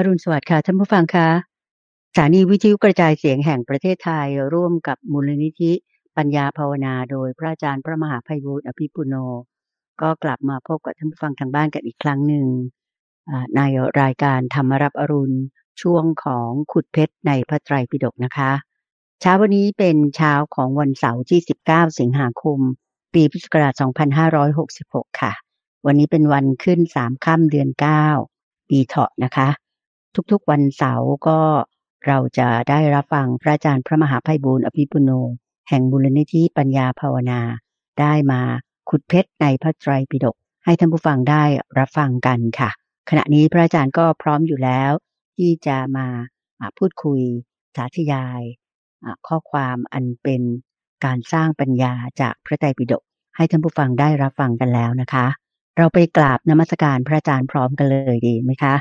อรุณสวัสดิ์ค่ะท่านผู้ฟังคะสถานีวิทยุกระจายเสียงแห่งประเทศไทยร่วมกับมูลนิธิปัญญาภาวนาโดยพระอาจารย์พระมหาภัยบูร์อภิปุโน ก็กลับมาพบกับท่านผู้ฟังทางบ้านกันอีกครั้งหนึ่งในรายการธรรมรับอรุณช่วงของขุดเพชรในพระไตรปิฎกนะคะ เช้าวันนี้เป็นเช้าของวันเสาร์ที่ 19 สิงหาคม ปีพุทธศักราช2566 ค่ะ วันนี้เป็นวันขึ้น 3 ค่ำเดือน 9 ปีเถาะนะคะ ทุกๆวันเสาร์ก็เราจะได้รับฟังพระอาจารย์พระมหาภัยบูร์อภิปุโน แห่งมูลนิธิปัญญาภาวนา ได้มาขุดเพชรในพระไตรปิฎกให้ท่านผู้ฟังได้รับฟังกันค่ะ ขณะนี้พระอาจารย์ก็พร้อมอยู่แล้ว ที่จะมาพูดคุยสาธยาย ข้อความอันเป็นการสร้างปัญญาจากพระไตรปิฎกให้ท่านผู้ฟังได้รับฟังกันแล้วนะคะ เราไปกราบนมัสการพระอาจารย์พร้อมกันเลยดีไหมคะ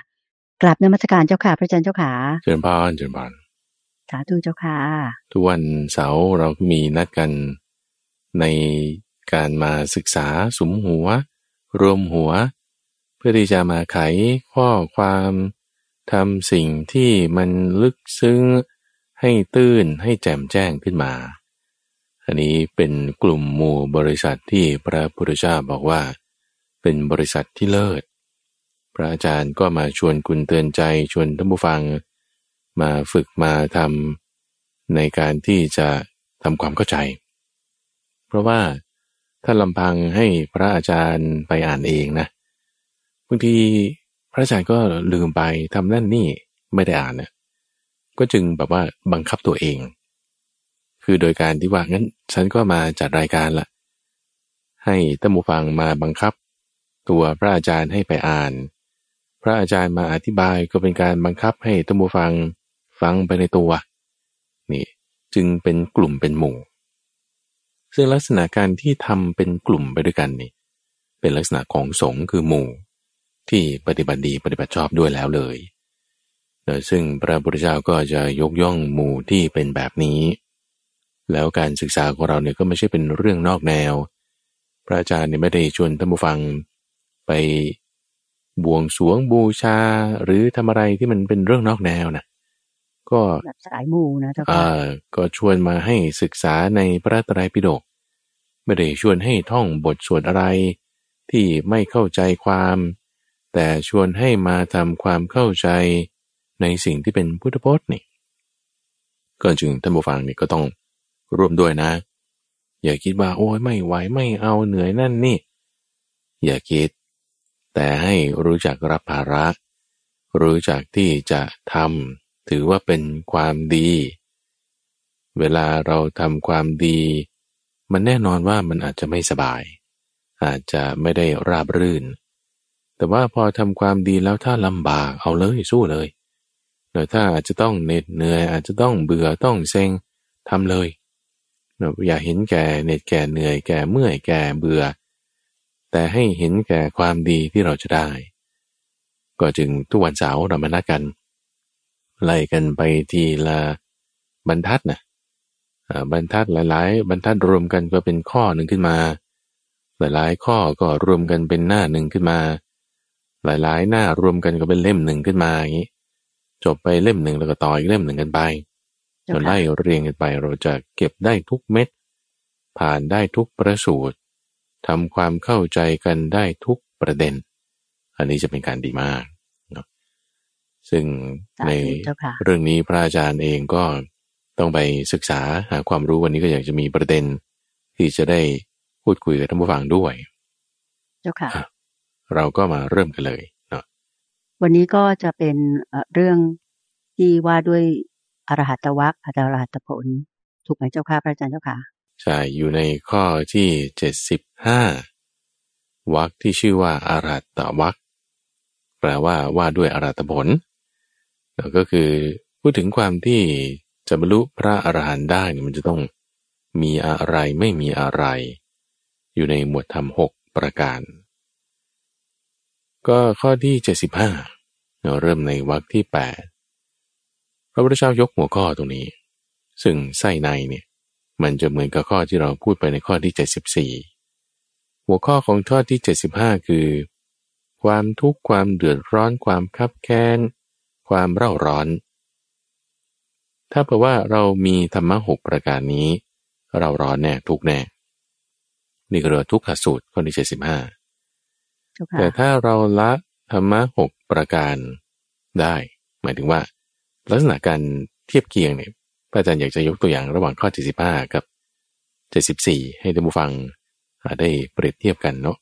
กราบนมัสการเจ้าค่ะ พระอาจารย์เจ้าค่ะเจริญพรเจริญพรสาธุเจ้าค่ะ ทุกวันเสาร์เรามีนัดกันในการมาศึกษาสมหัว รวมหัว เพื่อที่จะมาไขข้อความทำสิ่งที่มันลึกซึ้งให้ตื้นให้แจ่มแจ้งขึ้นมา อันนี้เป็นกลุ่มหมู่บริษัทที่พระพุทธเจ้าบอกว่า เป็นบริษัทที่เลิศ พระอาจารย์ก็มาชวนคุณเตือนใจชวนท่านผู้ฟัง มาฝึกมาทำในการที่จะทำความเข้าใจ เพราะว่าถ้าลำพังให้พระอาจารย์ไปอ่านเองนะบางทีพระอาจารย์ก็ลืมไปทำนั่นนี่ไม่ได้อ่านนะก็จึงแบบว่าบังคับตัวเอง คือโดยการที่ว่างั้นฉันก็มาจัดรายการละให้ท่านผู้ฟังมาบังคับ ตัวพระอาจารย์ให้ไปอ่าน ระอาจารย์มาอธิบายก็เป็นการบังคับให้ตัมบูฟังฟังไปในตัว นี่จึงเป็นกลุ่มเป็นหมู่ ซึ่งลักษณะการที่ทำเป็นกลุ่มไปด้วยกันนี่ เป็นลักษณะของสงฆ์คือหมู่ ที่ปฏิบัติดีปฏิบัติชอบด้วยแล้วเลยโดยซึ่งพระพุทธเจ้าก็จะยกย่องหมู่ที่เป็นแบบนี้ แล้วการศึกษาของเราเนี่ยก็ไม่ใช่เป็นเรื่องนอกแนว พระอาจารย์เนี่ยไม่ได้ชวนท่านผู้ฟังไป บวงสวงบูชา หรือทำอะไรที่มันเป็นเรื่องนอกแนวนะก็สายมูนะท่านก็ชวนมาให้ศึกษาในพระไตรปิฎกไม่ได้ชวนให้ท่องบทสวดอะไร ที่ไม่เข้าใจความ แต่ชวนให้มาทำความเข้าใจในสิ่งที่เป็นพุทธพจน์นี่ก็จึงท่านผู้ฟังนี่ก็ต้องร่วมด้วยนะ อย่าคิดว่าโอ้ยไม่ไหวไม่เอาเหนื่อยนั่นนี่ อย่าคิด แต่ให้รู้จักรับภาระ รู้จักที่จะทำถือว่าเป็นความดี เวลาเราทำความดี มันแน่นอนว่ามันอาจจะไม่สบาย อาจจะไม่ได้ราบรื่น แต่ว่าพอทำความดีแล้วถ้าลำบากเอาเลยสู้เลยแต่ถ้าอาจจะต้องเหน็ดเหนื่อย อาจจะต้องเบื่อต้องเซ็งทำเลยอย่าเห็นแก่เหน็ดแก่เหนื่อยแก่เมื่อยแก่เบื่อ แต่ให้เห็นแก่ความดีที่เราจะได้ ก็จึงทุกวันเสาร์เรามานัดกัน ไล่กันไปทีละบรรทัดนะบรรทัดหลาย ๆ บรรทัดรวมกันก็เป็นข้อหนึ่งขึ้นมา หลายๆ ข้อก็รวมกันเป็นหน้าหนึ่งขึ้นมา หลายๆ หน้ารวมกันก็เป็นเล่มหนึ่งขึ้นมาอย่างนี้จบไปเล่มหนึ่งแล้วก็ต่ออีกเล่มหนึ่งกันไปจนไล่เรียงกันไปเราจะเก็บได้ทุกเม็ด ผ่านได้ทุกประสูตร ทำความเข้าใจกันได้ทุกประเด็น อันนี้จะเป็นการดีมากเนาะซึ่งในเรื่องนี้พระอาจารย์เองก็ต้องไปศึกษาหาความรู้วันนี้ก็อยากจะมีประเด็น ที่จะได้พูดคุยกับท่านผู้ฟังด้วย เจ้าค่ะ เราก็มาเริ่มกันเลยเนาะวันนี้ก็จะเป็นเรื่องที่ว่าด้วยอรหัตวัคอรหัตผล ถูกไหมเจ้าค่ะพระอาจารย์เจ้าค่ะ ใช่อยู่ในข้อที่เจ็ดสิบห้าวักที่ชื่อว่าอารัตตวักแปลว่าว่าด้วยอารัตผลแล้วก็คือพูดถึงความที่จะบรรลุพระอรหันต์ได้มันจะต้องมีอะไรไม่มีอะไร อยู่ในหมวดธรรมหกประการ ก็ข้อที่เจ็ดสิบห้าเราเริ่มในวรรคที่แปดพระพุทธเจ้ายกหัวข้อตรงนี้ ซึ่งไส้ในเนี่ย มันจะเหมือนกับข้อที่เราพูดไปในข้อที่ 74 หัวข้อของข้อที่ 75 คือ ความทุกข์ความเดือดร้อนความคับแค้น ความเร่าร้อน ถ้าเผื่อว่าเรามีธรรมะหกประการนี้ เราร้อนแน่ทุกแน่นี่ก็เรียกทุกขสูตรข้อที่เจ็ดสิบห้าเจ้าค่ะแต่ถ้าเราละธรรมะหกประการได้ หมายถึงว่า ลักษณะการเทียบเคียงเนี่ยพระ อาจารย์อยากจะยกตัวอย่างระหว่างข้อ 75 กับ 74 ให้ท่านผู้ฟังอ่าได้เปรียบเทียบกันเนาะ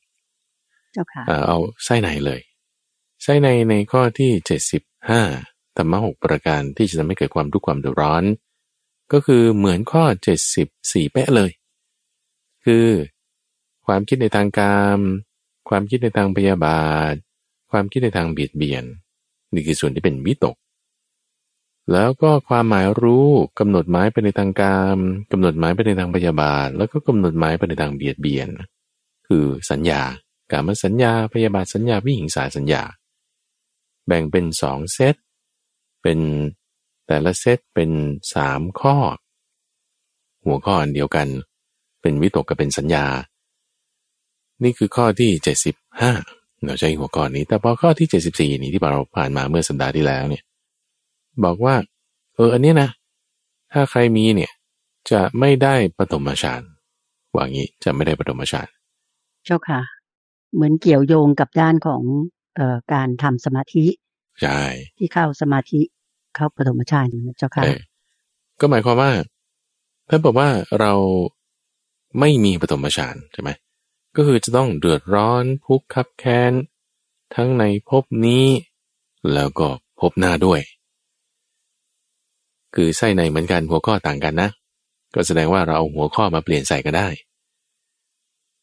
เจ้าค่ะอ่าเอาไส้ในเลยไส้ในในข้อที่ 75ธรรมะหกประการที่จะทำให้เกิดความทุกข์ความเดือดร้อน ก็คือเหมือนข้อ 74เป๊ะเลย คือความคิดในทางการความคิดในทางพยาบาท ความคิดในทางเบียดเบียน นี่คือส่วนที่เป็นวิตก แล้วก็ความหมายรู้กำหนดหมายไปในทางการกำหนดหมายไปในทางพยาบาท แล้วก็กำหนดหมายไปในทางเบียดเบียน คือสัญญาการมสัญญาพยาบาทสัญญาวิหิงสาสัญญา แบ่งเป็นสองเซตเป็นแต่ละเซตเป็นสามข้อ หัวข้ออันเดียวกัน เป็นวิตกกับเป็นสัญญา นี่คือข้อที่ 75เราใช้หัวข้อนี้ แต่พอข้อที่ 74 นี้ที่เราผ่านมาเมื่อสัปดาห์ที่แล้วเนี่ย บอกว่า เอออันเนี้ยนะ ถ้าใครมีเนี่ย จะไม่ได้ปฐมฌานว่างี้จะไม่ได้ปฐมฌานเจ้าค่ะ เหมือนเกี่ยวโยงกับด้านของเอ่อการทำสมาธิใช่ที่เข้าสมาธิเข้าปฐมฌานเจ้าค่ะเออก็หมายความว่าถ้าบอกว่าเราไม่มีปฐมฌานใช่ไหมก็คือจะต้องเดือดร้อนทุกข์คับแค้นทั้งในภพนี้ แล้วก็ภพหน้าด้วย คือไส้ในเหมือนกันหัวข้อต่างกันนะ ก็แสดงว่าเราเอาหัวข้อมาเปลี่ยนใส่ก็ได้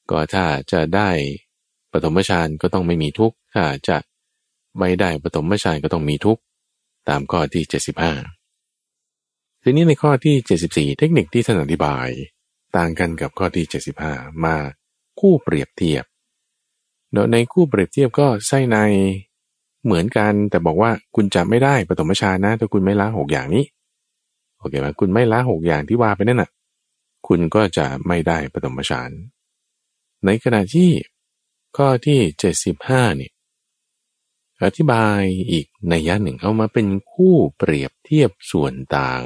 ก็ถ้าจะได้ปฐมฌานก็ต้องไม่มีทุกข์ถ้าจะไม่ได้ปฐมฌานก็ต้องมีทุกข์ตามข้อที่ 75 ทีนี้ในข้อที่ 74 เทคนิคที่ท่านอธิบาย ต่างกันกับข้อที่ 75 มาคู่เปรียบเทียบเนอะในคู่เปรียบเทียบก็ไส้ในเหมือนกันแต่บอกว่าคุณจะไม่ได้ปฐมฌานนะถ้าคุณไม่ละหกอย่างนี้ โอเคไหมคุณไม่ละหกอย่างที่ว่าไปนั่นน่ะ คุณก็จะไม่ได้ปฐมฌานในขณะที่ข้อที่ 75นี่ยอธิบายอีกในยะหนึ่งเอามาเป็นคู่เปรียบเทียบส่วนต่าง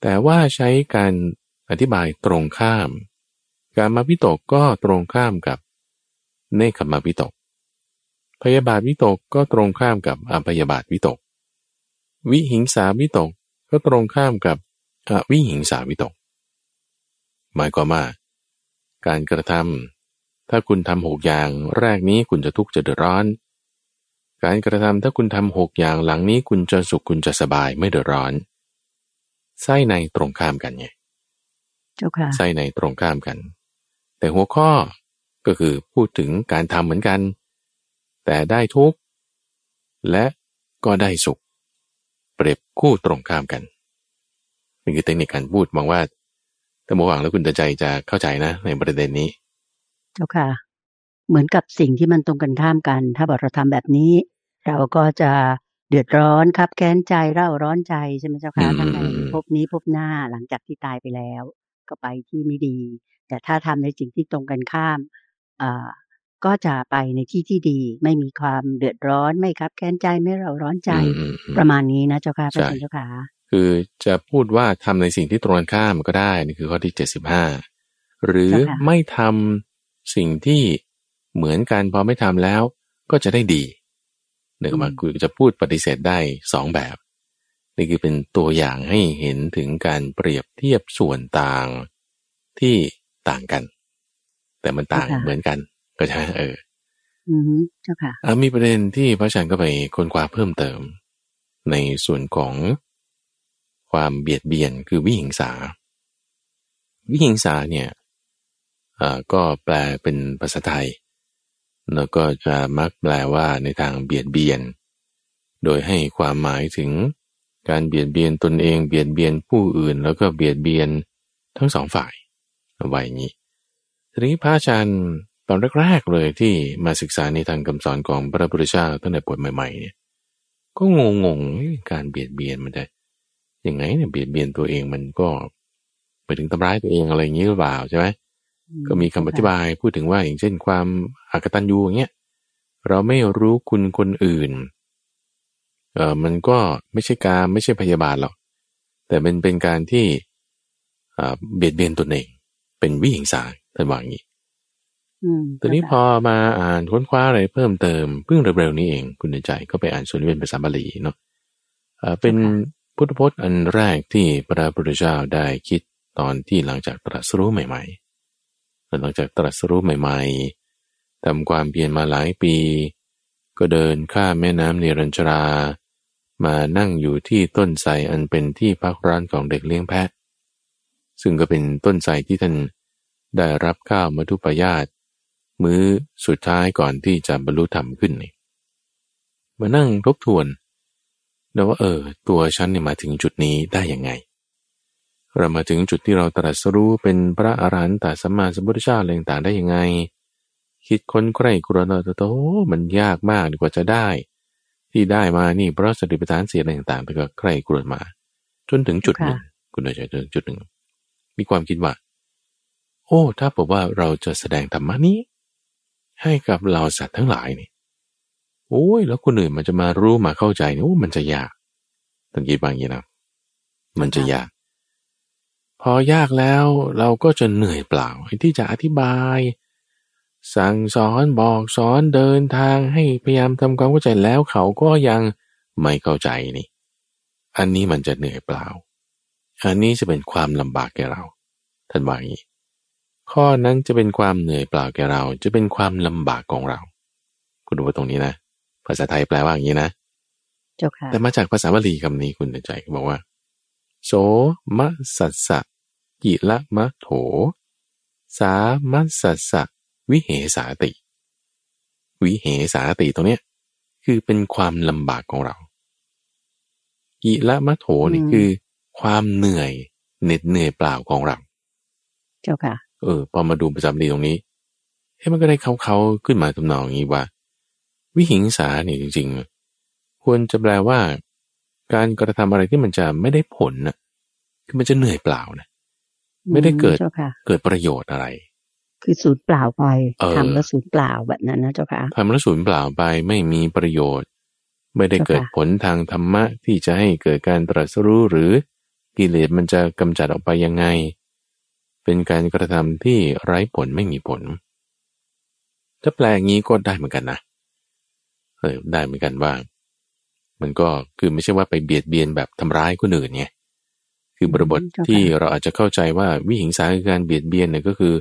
แต่ว่าใช้การอธิบายตรงข้าม การมาวิตกก็ตรงข้ามกับเนคขมาวิตก พยาบาทวิตกก็ตรงข้ามกับอพยาบาทวิตก วิหิงสาวิตก ก็ตรงข้ามกับอวิหิงสาวิตก หมายความว่า การกระทำถ้าคุณทำหกอย่างแรกนี้คุณจะทุกข์จะเดือดร้อน การกระทำถ้าคุณทำหกอย่างหลังนี้คุณจะสุขคุณจะสบายไม่เดือดร้อนไส้ในตรงข้ามกันไงเจ้าค่ะไส้ในตรงข้ามกัน แต่หัวข้อก็คือพูดถึงการทำเหมือนกัน แต่ได้ทุกข์และก็ได้สุข เปรียบคู่ตรงข้ามกันนี่คือเทคนิคการพูดมองว่าถ้ามาหวังแล้วคุณตาใจจะเข้าใจนะ ในประเด็นนี้เจ้าค่ะ เหมือนกับสิ่งที่มันตรงกันข้ามกัน ถ้าบอกเราทำแบบนี้ เราก็จะเดือดร้อนครับแค้นใจเร่าร้อนใจใช่ไหมเจ้าค่ะอืมทั้งในอืมอืมภพนี้ภพหน้าหลังจากที่ตายไปแล้ว ก็ไปที่ไม่ดี แต่ถ้าทำในสิ่งที่ตรงกันข้ามอ่า ก็จะไปในที่ที่ดี ไม่มีความเดือดร้อนไม่ครับแค้นใจไม่เร่าร้อนใจอืมอืมอืมประมาณนี้นะเจ้าค่ะพระใช่อาจารย์เจ้าค่ะคือจะพูดว่าทำในสิ่งที่ตรงกันข้ามก็ได้นี่คือข้อที่เจ็ดสิบห้าหรือเจ้าค่ะไม่ทำสิ่งที่เหมือนกันพอไม่ทำแล้ว ก็จะได้ดีหนึ่งมาคือจะพูดปฏิเสธได้สองแบบ นี่คือเป็นตัวอย่างให้เห็นถึงการเปรียบเทียบส่วนต่างที่ต่างกัน แต่มันต่างเหมือนกัน ก็ใช่เอออือฮึเจ้าค่ะอะมีประเด็นที่พระอาจารย์ก็ไปค้นคว้าเพิ่มเติม ในส่วนของความเบียดเบียนคือวิหิงสา วิหิงสาเนี่ยอ่าก็แปลเป็นภาษาไทย แล้วก็จะมักแปลว่าในทางเบียดเบียน โดยให้ความหมายถึงการเบียดเบียนตนเองเบียดเบียนผู้อื่น แล้วก็เบียดเบียนทั้งสองฝ่ายเอาไว้อย่างนี้ทีนี้พระอาจารย์ ตอนแรกๆเลยที่มาศึกษาในทางคำสอนของพระพุทธเจ้าตั้งแต่บทใหม่ๆเนี่ยก็งงๆเอ๊ะการเบียดเบียนมันจะยังไงเนี่ยเบียดเบียนตัวเองมันก็ไปถึงทำร้ายตัวเองอะไรอย่างนี้หรือเปล่าใช่ไหมก็มีคำอธิบายพูดถึงว่าอย่างเช่นความอากตันยูอย่างเงี้ยเราไม่รู้คุณคนอื่นเออมันก็ไม่ใช่การไม่ใช่พยาบาทหรอกแต่เป็นเป็นการที่อ่าเบียดเบียนตนเอง เป็นวิหิงสาท่านว่าอย่างนี้อืม ตอนนี้พอมาอ่านค้นคว้าอะไรเพิ่มเติมเพิ่งเร็วๆนี้เองคุณใจก็ไปอ่านส่วนที่เป็นภาษาบาลีเนาะเอ่อเป็นพุทธพจน์อันแรกที่พระพุทธเจ้าได้คิดตอนที่หลังจากตรัสรู้ใหม่ๆ หลังจากตรัสรู้ใหม่ๆทำความเพียรมาหลายปี ก็เดินข้ามแม่น้ำเนรัญชรา มานั่งอยู่ที่ต้นไทรอันเป็นที่พักร้านของเด็กเลี้ยงแพะ ซึ่งก็เป็นต้นไทรที่ท่านได้รับข้าวมัทุปายาต มื้อสุดท้ายก่อนที่จะบรรลุธรรมขึ้นนี่มานั่งทบทวนแล้วว่าเออ ตัวฉันเนี่ยมาถึงจุดนี้ได้ยังไง เรามาถึงจุดที่เราตรัสรู้เป็นพระอรหันตสัมมาสัมพุทธเจ้าอะไรต่างได้ยังไง คิดค้นใคร่ครวญเอาโตมันยากมากกว่าจะได้ ที่ได้มานี่เพราะสติปัฏฐานเสียอะไรต่างๆไปก็ใคร่ครวญมา จนถึงจุดหนึ่งคุณโดยใจจนถึงจุดหนึ่งมีความคิดว่า โอ้ ถ้าบอกว่าเราจะแสดงธรรมะนี้ ให้กับเราสัตว์ทั้งหลายนี่โอ้ยแล้วคนอื่นมันจะมารู้มาเข้าใจนี่โอ้มันจะยากตั้งกี่บางอย่างนะมันจะยาก พอยากแล้วเราก็จะเหนื่อยเปล่าที่จะอธิบาย สั่งสอนบอกสอนเดินทางให้พยายามทำความเข้าใจแล้วเขาก็ยังไม่เข้าใจนี่ อันนี้มันจะเหนื่อยเปล่า อันนี้จะเป็นความลำบากแก่เราท่านว่าอย่างนี้ ข้อนั้นจะเป็นความเหนื่อยเปล่าแก่เรา จะเป็นความลำบากของเรา คุณดูว่าตรงนี้นะ ภาษาไทยแปลว่าอย่างนี้นะเจ้าค่ะแต่มาจากภาษาบาลีคำนี้คุณใจบอกว่า โสมะสัสสะกิละมะโถ สามัสสสะวิเหสาติ วิเหสาติตรงเนี้ยคือเป็นความลำบากของเรากิละมะโถนี่คือ ความเหนื่อยเหน็ดเหนื่อยเปล่าของเรา เจ้าค่ะ เออพอมาดูประจำดีตรงนี้ให้มันก็ได้เขาเขาๆขึ้นมาทำนองอย่างนี้ว่า วิหิงสาเนี่ยจริง ๆ ควรจะแปลว่า การกระทำอะไรที่มันจะไม่ได้ผลนะคือมันจะเหนื่อยเปล่านะไม่ได้เกิดเจ้าค่ะเกิดประโยชน์อะไร คือสูญเปล่าไปเออทำแล้วสูญเปล่าแบบนั้นนะเจ้าค่ะทำแล้วสูญเปล่าไปไม่มีประโยชน์ ไม่ได้เกิดเจ้าค่ะผลทางธรรมะที่จะให้เกิดการตรัสรู้หรือกิเลสมันจะกำจัดออกไปยังไง เป็นการกระทำที่ไร้ผลไม่มีผล ถ้าแปลอย่างนี้ก็ได้เหมือนกันนะเออได้เหมือนกันว่า มันก็คือไม่ใช่ว่าไปเบียดเบียนแบบทำร้ายคนอื่นไงคือบริบทอืมเจ้าค่ะที่เราอาจจะเข้าใจว่าวิหิงสาคือการเบียดเบียนเนี่ยก็คือ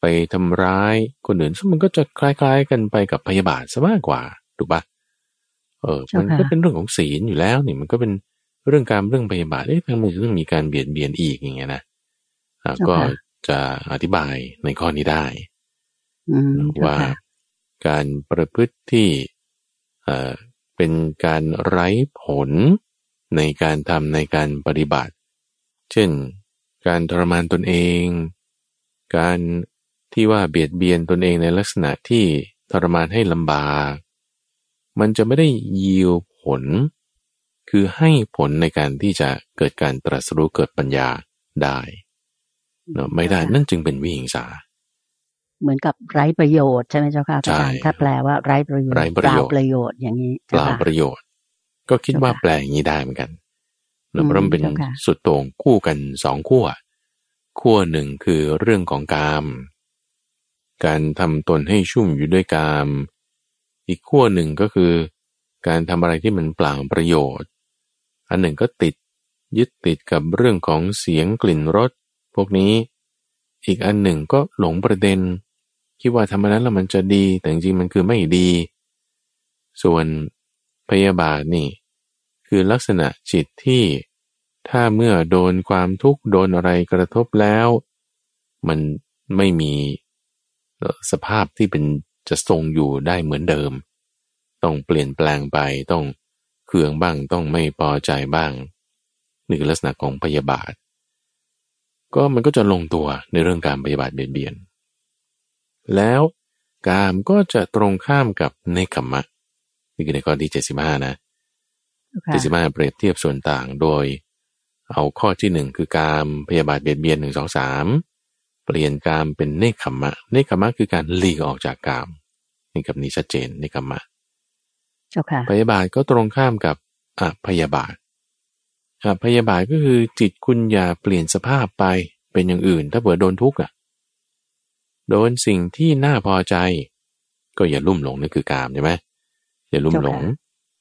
ไปทำร้ายคนอื่นซึ่งมันก็จะคล้ายๆ กันไปกับพยาบาทซะมากกว่าถูกปะเออ มันก็เป็นเรื่องของศีลอยู่แล้วนี่มันก็เป็นเรื่องการเรื่องพยาบาทเอ๊ะทำไมจะต้องมีการเบียดเบียนอีกอย่างเงี้ยนะอ่า ก็จะอธิบายในข้อนี้ได้อืมเจ้าว่าค่ะการประพฤติที่เอ่อเป็นการไร้ผลในการทำในการปฏิบัติ เช่น การทรมานตนเอง การที่ว่าเบียดเบียนตนเองในลักษณะที่ทรมานให้ลำบาก มันจะไม่ได้ยิวผล คือให้ผลในการที่จะเกิดการตรัสรู้เกิดปัญญาได้เนอะ ไม่ได้นั่นจึงเป็นวิหิงสา เหมือนกับไร้ประโยชน์ใช่ไหมเจ้าค่ะอาจารย์ใช่ถ้าแปลว่าไร้ประโยชน์ไร้ประโยชน์เปล่าประโยชน์อย่างนี้เปล่าจ้ค่ะประโยชน์ ก็คิดว่าเจ้าค่ะแปลอย่างนี้ได้เหมือนกันเนอะอืมเพราะมันเป็นเจ้าค่ะสุดโต่งคู่กันสองขั้วขั้วหนึ่งคือเรื่องของกาม การทำตนให้ชุ่มอยู่ด้วยกาม อีกขั้วหนึ่งก็คือ การทำอะไรที่มันเปล่าประโยชน์ อันหนึ่งก็ติดยึดติดกับเรื่องของเสียงกลิ่นรส พวกนี้ อีกอันหนึ่งก็หลงประเด็น คิดว่าทำอันนั้นแล้วมันจะดี แต่จริงมันคือไม่ดี ส่วนพยาบาทนี่ คือลักษณะจิตที่ถ้าเมื่อโดนความทุกข์โดนอะไรกระทบแล้ว มันไม่มีสภาพที่เป็นจะทรงอยู่ได้เหมือนเดิม ต้องเปลี่ยนแปลงไปต้องเคืองบ้างต้องไม่พอใจบ้างนี่คือลักษณะของพยาบาท ก็มันก็จะลงตัวในเรื่องการพยาบาทเบียดเบียน แล้วกามก็จะตรงข้ามกับในขมมะนี่คือในข้อที่เจ็ดสิบห้านะเจ้าค่ะเจ็ดสิบห้าเปรียบเทียบส่วนต่างโดย เอาข้อที่หนึ่งคือการพยาบาทเบียดเบียนหนึ่งสองสามเปลี่ยนกามเป็นเนคขมมะเนคขมมะคือการหลีกออกจากกามนี่กับนี้ชัดเจนเนคขมมะเจ้าค่ะพยาบาทก็ตรงข้ามกับอพยาบาทอ พยาบาทก็คือจิตคุณอย่าเปลี่ยนสภาพไปเป็นอย่างอื่น ถ้าเผื่อโดนทุกข์อะโดนสิ่งที่น่าพอใจ ก็อย่าลุ่มหลงนั่นคือกามใช่ไหมอย่าลุ่มหลง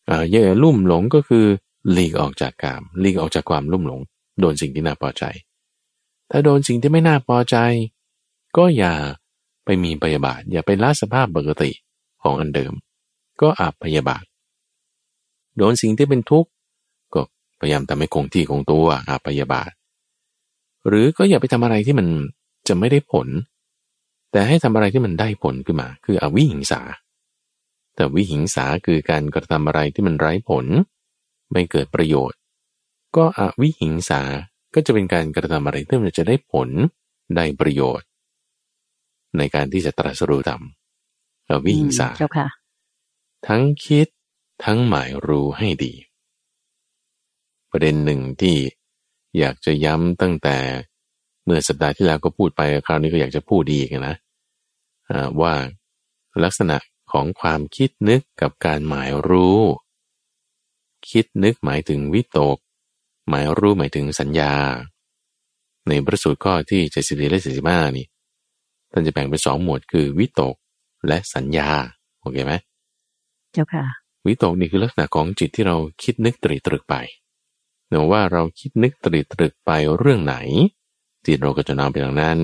อ่าอย่าลุ่มหลงก็คือหลีกออกจากกามหลีกออกจากความลุ่มหลง โดนสิ่งที่น่าพอใจ ถ้าโดนสิ่งที่ไม่น่าพอใจ ก็อย่าไปมีพยาบาท อย่าไปละสภาพปกติของอันเดิม ก็อาบพยาบาท โดนสิ่งที่เป็นทุกข์ก็ พยายามทำให้คงที่คงตัวอาบพยาบาท หรือก็อย่าไปทำอะไรที่มันจะไม่ได้ผล แต่ให้ทำอะไรที่มันได้ผลขึ้นมา คืออวิหิงสา แต่วิหิงสาคือการกระทำอะไรที่มันไร้ผล ไม่เกิดประโยชน์ ก็อวิหิงสาก็จะเป็นการกระทำอะไรที่มันจะได้ผลได้ประโยชน์ ในการที่จะตรัสรู้ธรรมอวิหิงสาเจ้าค่ะทั้งคิดทั้งหมายรู้ให้ดี ประเด็นหนึ่งที่อยากจะย้ำตั้งแต่เมื่อสัปดาห์ที่แล้วก็พูดไปคราวนี้ก็อยากจะพูดดีกันนะว่าลักษณะของความคิดนึกกับการหมายรู้ คิดนึกหมายถึงวิตก หมายรู้หมายถึงสัญญา ในประสูตรข้อที่เจ็ดสิบและสี่สิบห้านี่ท่านจะแบ่งเป็นสองหมวดคือวิตกและสัญญาโอเคไหมเจ้าค่ะ วิตกนี่คือลักษณะของจิตที่เราคิดนึกตรีตรึกไปเนื่อว่าเราคิดนึกตรีตรึกไปเรื่องไหนจิตเราก็จะนำไปทางนั้น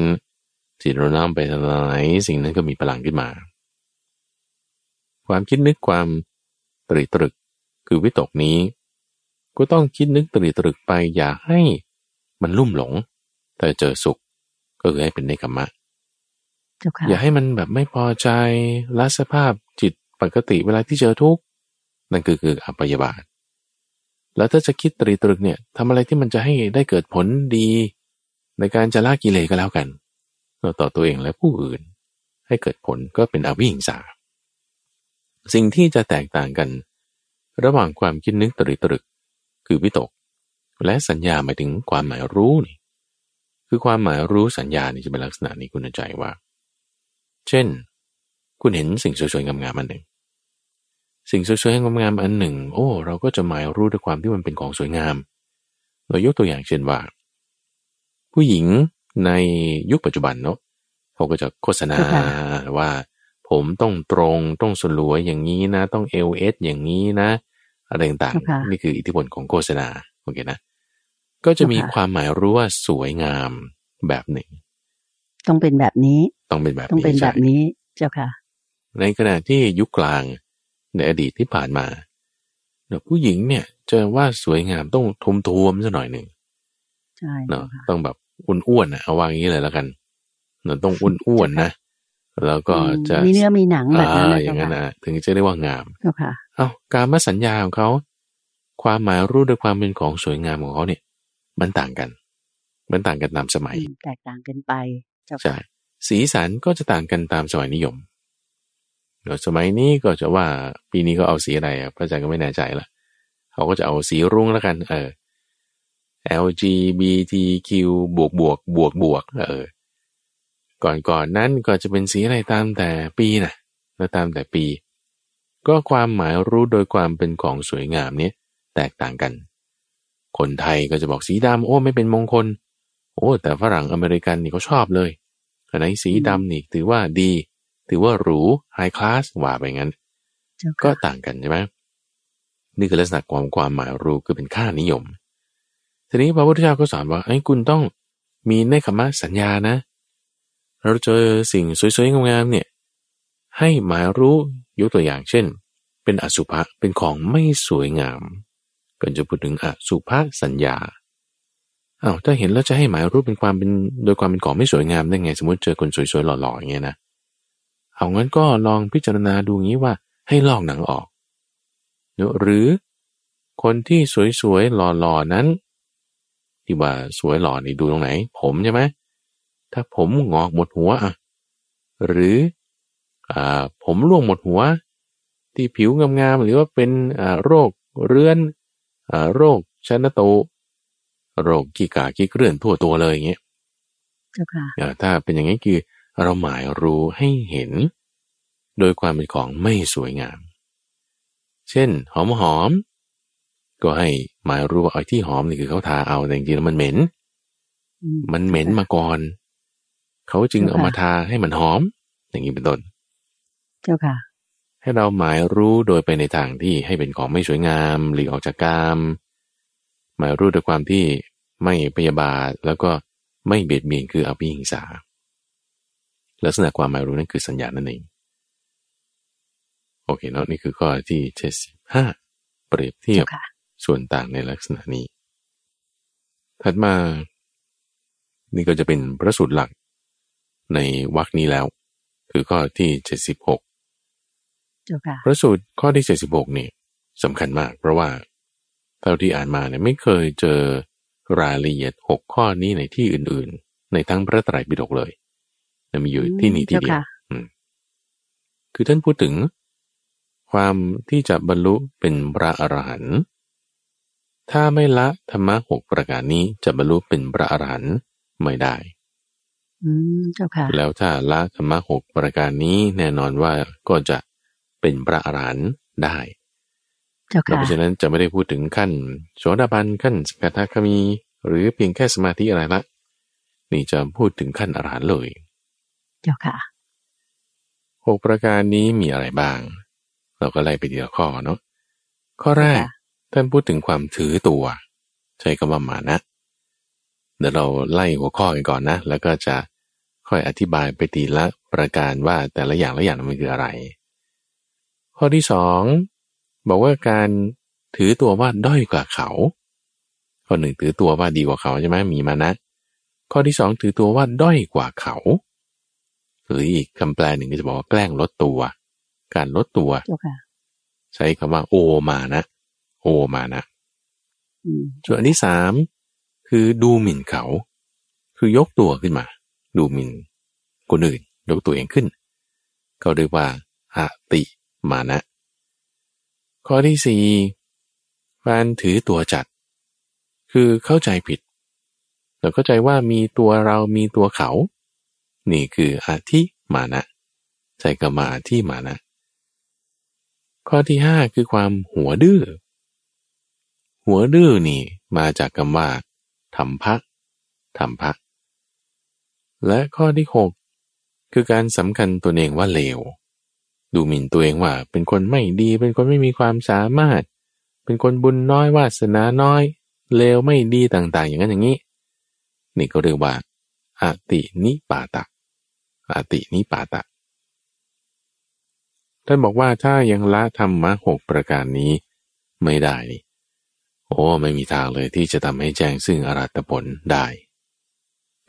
จิตเรานำไปทางไหนสิ่งนั้นก็มีพลังขึ้นมา ความคิดนึกความตรีตรึกคือวิตกนี้ ก็ต้องคิดนึกตรีตรึกไปอย่าให้มันลุ่มหลง แต่เจอสุขก็คือให้เป็นในกรรมะอย่าให้มันแบบไม่พอใจละสภาพจิตปกติเวลาที่เจอทุกข์นั่นคือคืออัปยาบาท แล้วถ้าจะคิดตรีตรึกเนี่ยทำอะไรที่มันจะให้ได้เกิดผลดี ในการจะละกิเลสก็แล้วกันเราต่อตัวเองและผู้อื่น ให้เกิดผลก็เป็นอวิหิงสา สิ่งที่จะแตกต่างกัน ระหว่างความคิดนึกตรีตรึก คือวิตก และสัญญาหมายถึงความหมายรู้นี่คือความหมายรู้สัญญานี่จะเป็นลักษณะนี้คุณใจว่า เช่น คุณเห็นสิ่งสวยๆงามๆอันหนึ่ง สิ่งสวยๆงามๆอันหนึ่ง โอ้ เราก็จะหมายรู้ด้วยความที่มันเป็นของสวยงาม เรายกตัวอย่างเช่นว่า ผู้หญิงในยุคปัจจุบันเนาะเขาก็จะโฆษณาว่า ผมต้องตรงต้องสลวยอย่างนี้นะ ต้องเอลเอสอย่างนี้นะ อะไรต่างๆนี่คืออิทธิพลของโฆษณาโอเคนะก็จะมีความหมายรู้ว่าสวยงามแบบหนึ่ง ต้องเป็นแบบนี้ ต้องเป็นแบบนี้ต้องเป็นแบบนี้เจ้าค่ะ ในขณะที่ยุคกลาง ในอดีตที่ผ่านมาเนาะผู้หญิงเนี่ยเจอว่าสวยงามต้องทุมทวมสักหน่อยหนึ่งใช่เนาะต้องแบบอ้วนๆนะเอาวางอย่างนี้เลยแล้วกันเนาะต้องอ้วนๆนะแล้วก็จะมีเนื้อมีหนังแบบนั้นอย่างนั้นนะถึงจะได้ว่างามค่ะเอาการมาสัญญาของเขา ความหมายรู้ด้วยความเป็นของสวยงามของเขาเนี่ย มันต่างกัน มันต่างกันตามสมัย แตกต่างกันไปใช่สีสันก็จะต่างกันตามสมัยนิยม โดยสมัยนี้ก็จะว่าปีนี้ก็เอาสีอะไรพระอาจารย์ก็ไม่แน่ใจละเขาก็จะเอาสีรุ้งแล้วกัน เออ LGBTQ บวกบวกบวกบวกเออ ก่อนก่อนนั้นก็จะเป็นสีอะไรตามแต่ปีนะแล้วตามแต่ปี ก็ความหมายรู้โดยความเป็นของสวยงามเนี้ยแตกต่างกัน คนไทยก็จะบอกสีดำโอ้ไม่เป็นมงคล โอ้ แต่ฝรั่งอเมริกันนี่เขาชอบเลยไหนสีดำนี่ถือว่าดี ถือว่าหรูไฮคลาสว่าไปงั้น ก็ต่างกันใช่ไหมนี่คือลักษณะความความหมายรู้คือเป็นค่านิยม ทีนี้พระพุทธเจ้าก็สอนว่าไอ้คุณต้องมีในคำว่าสัญญานะ เราเจอสิ่งสวยๆงามๆเนี่ย ให้หมายรู้ยกตัวอย่างเช่น เป็นอสุภะเป็นของไม่สวยงามก็จะพูดถึงอสุภะสัญญาอา้าวถ้าเห็นแล้วจะให้หมายรู้เป็นความเป็นโดยความเป็นของไม่สวยงามได้ไง สมมติเจอคนสวยๆหล่อๆอย่างเงี้ยนะ เอางั้นก็ลองพิจารณาดูงี้ว่าให้ลอกหนังออกหรือคนที่สวยๆหล่อๆนั้น ที่ว่าสวยหล่อนี่ดูตรงไหน ผมใช่ไหมถ้าผมงอกหมดหัวอะหรืออ่าผมร่วงหมดหัว ที่ผิวงามๆหรือว่าเป็นอ่าโรคเรื้อนอ่าโรคชนโต โรคกีกากีเกลื่อนทั่วตัวเลยอย่างเงี้ยถ้าเป็นอย่างนี้คือ เราหมายรู้ให้เห็น โดยความเป็นของไม่สวยงาม เช่น หอมหอมก็ก็ให้หมายรู้ว่าไอ้ที่หอมนี่คือเขาทาเอาแต่จริงๆแล้วมันเหม็นอืมันเหม็นมาก่อน เขาจึงเอามาทาให้มันหอม อย่างนี้เป็นต้น เจ้าค่ะ ให้เราหมายรู้โดยไปในทางที่ให้เป็นของไม่สวยงามหลีกออกจากกาม หมายรู้ด้วยความที่ไม่พยาบาทแล้วก็ไม่เบียดเบียนคืออภิหิงสา ลักษณะความหมายรู้นั่นคือสัญญานั่นเอง โอเคเนาะนี่คือข้อที่เจ็ดสิบห้าเปรียบเทียบเจ้าค่ะส่วนต่างในลักษณะนี้ ถัดมา นี่ก็จะเป็นพระสูตรหลักในวรรคนี้แล้ว คือข้อที่เจ็ดสิบหกเจ้าค่ะพระสูตรข้อที่76นี่สำคัญมาก เพราะว่าเท่าที่อ่านมาเนี่ยไม่เคยเจอรายละเอียด6ข้อนี้ในที่อื่น ๆ ในทั้งพระไตรปิฎกเลย แต่มีอยู่ที่นี่ที่เดียวเจ้าค่ะอืมคือท่านพูดถึง ความที่จะบรรลุเป็นพระอรหันต์ถ้าไม่ละธรรมะหกประการนี้จะบรรลุเป็นพระอรหันต์ไม่ได้อืมเจ้าค่ะแล้วถ้าละธรรมะหกประการนี้แน่นอนว่าก็จะเป็นพระอรหันต์ได้เจ้าแล้วค่ะเพราะฉะนั้นจะไม่ได้พูดถึงขั้นโสดาบันขั้นสกทาคามี หรือเพียงแค่สมาธิอะไรละนี่จะพูดถึงขั้นอรหันต์เลย เจ้าค่ะหกประการนี้มีอะไรบ้าง เราก็ไล่ไปทีละข้อเนาะข้อแรกค่ะท่านพูดถึงความถือตัว ใช้คำว่ามานะ เดี๋ยวเราไล่หัวข้อกันก่อนนะ แล้วก็จะค่อยอธิบายไปทีละประการว่าแต่ละอย่างละอย่างมันคืออะไร ข้อที่สองบอกว่าการถือตัวว่าด้อยกว่าเขา ข้อหนึ่งถือตัวว่าดีกว่าเขาใช่ไหมมีมานะ ข้อที่สองถือตัวว่าด้อยกว่าเขา หรืออีกคำแปลหนึ่งก็จะบอกว่าแกล้งลดตัว การลดตัวเจ้าค่ะใช้คำว่า โอมานะ โอมานะอืมส่วนอันที่สามคือดูหมิ่นเขา คือยกตัวขึ้นมา ดูหมิ่นคนอื่น ยกตัวเองขึ้น เขาเรียกว่าอาติมานะ ข้อที่สี่การถือตัวจัด คือเข้าใจผิดเราเข้าใจว่ามีตัวเรามีตัวเขา นี่คืออาทิมานะใจกรรมาอาทิมานะ ข้อที่ห้าคือความหัวดื้อ หัวดื้อนี่มาจากคำว่าธรรมะธรรมะและข้อที่หกคือการสำคัญตัวเองว่าเลว ดูหมิ่นตัวเองว่า เป็นคนไม่ดี เป็นคนไม่มีความสามารถ เป็นคนบุญน้อยวาสนาน้อย เลวไม่ดีต่างๆ อย่างนั้นอย่างนี้ นี่ก็เรียกว่าอาตินิปาตะ อาตินิปาตะ ท่านบอกว่าถ้ายังละธรรมะหกประการนี้ไม่ได้นี่โอ้ไม่มีทางเลยที่จะทำให้แจ้งซึ่งอรัตผลได้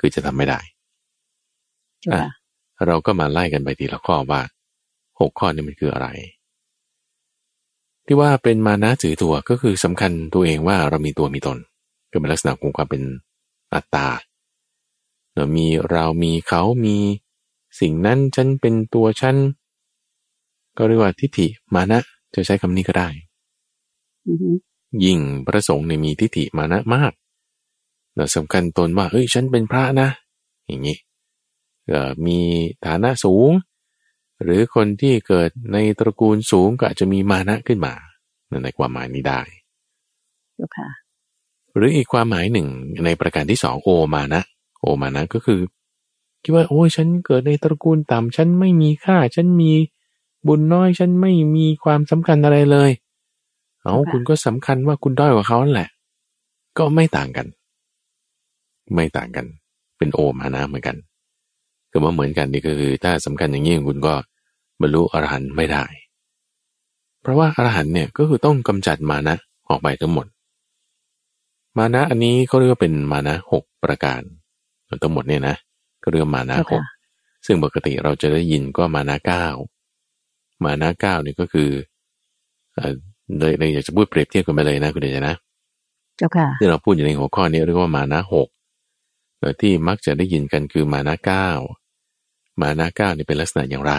คือจะทำไม่ได้เจ้าค่ะเราก็มาไล่กันไปทีละข้อว่าหกข้อนี้มันคืออะไร ที่ว่าเป็นมานะถือตัวก็คือสำคัญตัวเองว่าเรามีตัวมีตน ก็เป็นลักษณะของความเป็นอัตตาเรามีเรามีเขามี สิ่งนั้นฉันเป็นตัวฉันก็เรียกว่าทิฏฐิมานะจะใช้คำนี้ก็ได้อือฮึยิ่งพระสงฆ์เนี่ยมีทิฏฐิมานะมากเราสำคัญตนว่าเฮ้ยฉันเป็นพระนะ อย่างนี้เอ่อมีฐานะสูง หรือคนที่เกิดในตระกูลสูงก็อาจจะมีมานะขึ้นมาในความหมายนี้ได้เจ้าค่ะหรืออีกความหมายหนึ่งในประการที่สองโอมานะ โอมานะก็คือ คิดว่า โอ้ยฉันเกิดในตระกูลต่ำฉันไม่มีค่า ฉันมีบุญน้อย ฉันไม่มีความสำคัญอะไรเลย เอาค่ะคุณก็สำคัญว่าคุณด้อยกว่าเขานั่นแหละ ก็ไม่ต่างกัน ไม่ต่างกัน เป็นโอมานะเหมือนกันคือว่าเหมือนกันนี่ก็คือ ถ้าสำคัญอย่างนี้คุณก็บรรลุอรหันต์ไม่ได้ เพราะว่าอรหันต์เนี่ยก็คือต้องกำจัดมานะออกไปทั้งหมด มานะอันนี้เขาเรียกว่าเป็นมานะหกประการทั้งหมดเนี่ยนะ ก็เรียกว่ามานะเจ้าหค่ะกซึ่งปกติเราจะได้ยินก็มานะเก้ามานะเก้านี่ก็คือเอ่อเลยเลยอยากจะพูดเปรียบเทียบกันไปเลยนะคุณเดชนะเจ้าค่ะที่เราพูดอยู่ในหัวข้อนี้เรียกว่ามานะหกแต่ที่มักจะได้ยินกันคือมานะเก้ามานะเก้านี่เป็นลักษณะอย่างไร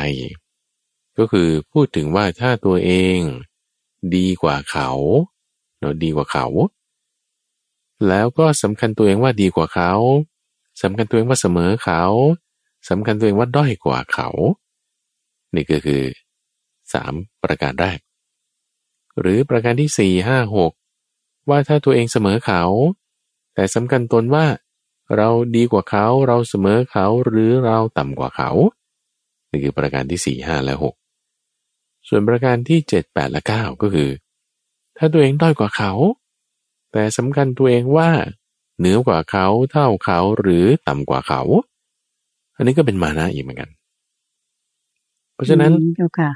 ก็คือพูดถึงว่าถ้าตัวเองดีกว่าเขาเนาะดีกว่าเขา แล้วก็สำคัญตัวเองว่าดีกว่าเขา สำคัญตัวเองว่าเสมอเขาสำคัญตัวเองว่าด้อยกว่าเขา นี่ก็คือสามประการแรก หรือประการที่สี่ห้าหกว่าถ้าตัวเองเสมอเขา แต่สำคัญตนว่า เราดีกว่าเขาเราเสมอเขาหรือเราต่ำกว่าเขา นี่คือประการที่สี่ห้าและหกส่วนประการที่เจ็ดแปดและเก้าก็คือ ถ้าตัวเองด้อยกว่าเขา แต่สำคัญตัวเองว่า เหนือกว่าเขาเท่าเขาหรือต่ำกว่าเขา อันนี้ก็เป็นมานะอีกเหมือนกัน เพราะฉะนั้นเจ้าค่ะ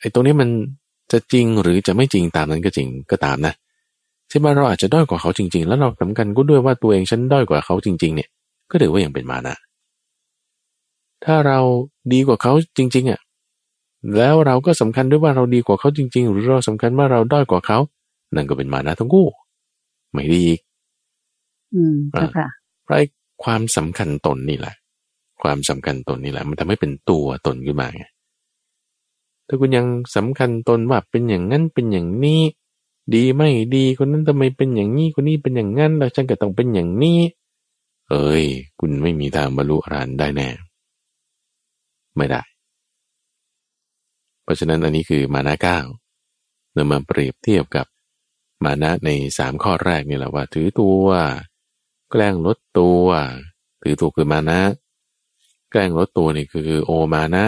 ไอ้ตรงนี้มันจะจริงหรือจะไม่จริงตามนั้นก็จริงก็ตามนะใช่ไหมเราอาจจะด้อยกว่าเขาจริง ๆ แล้วเราสำคัญก็ด้วยว่าตัวเองฉันด้อยกว่าเขาจริง ๆ เนี่ย ก็ถือว่ายังเป็นมานะ ถ้าเราดีกว่าเขาจริง ๆอะแล้วเราก็สำคัญด้วยว่าเราดีกว่าเขาจริง ๆ หรือเราสำคัญว่าเราด้อยกว่าเขา นั่นก็เป็นมานะทั้งคู่ ไม่ดีอีก อืมเจ้าค่ะเพราะไอ้ความสำคัญตนนี่แหละ ความสำคัญตนนี่แหละ มันทำให้เป็นตัวตนขึ้นมาไงถ้าคุณยังสำคัญตนว่าเป็นอย่างนั้นเป็นอย่างนี้ ดีไม่ดีคนนั้นทำไมเป็นอย่างนี้คนนี้เป็นอย่างนั้นแล้วฉันก็ต้องเป็นอย่างนี้ เอ้ย คุณไม่มีทางบรรลุอรหันต์ได้แน่ไม่ได้ เพราะฉะนั้นอันนี้คือมานะเก้าเรามาเปรียบเทียบกับมานะในสามข้อแรกนี่แหละว่า ถือตัว แกล้งลดตัวถือตัวคือมานะ แกล้งลดตัวนี่คือโอมานะ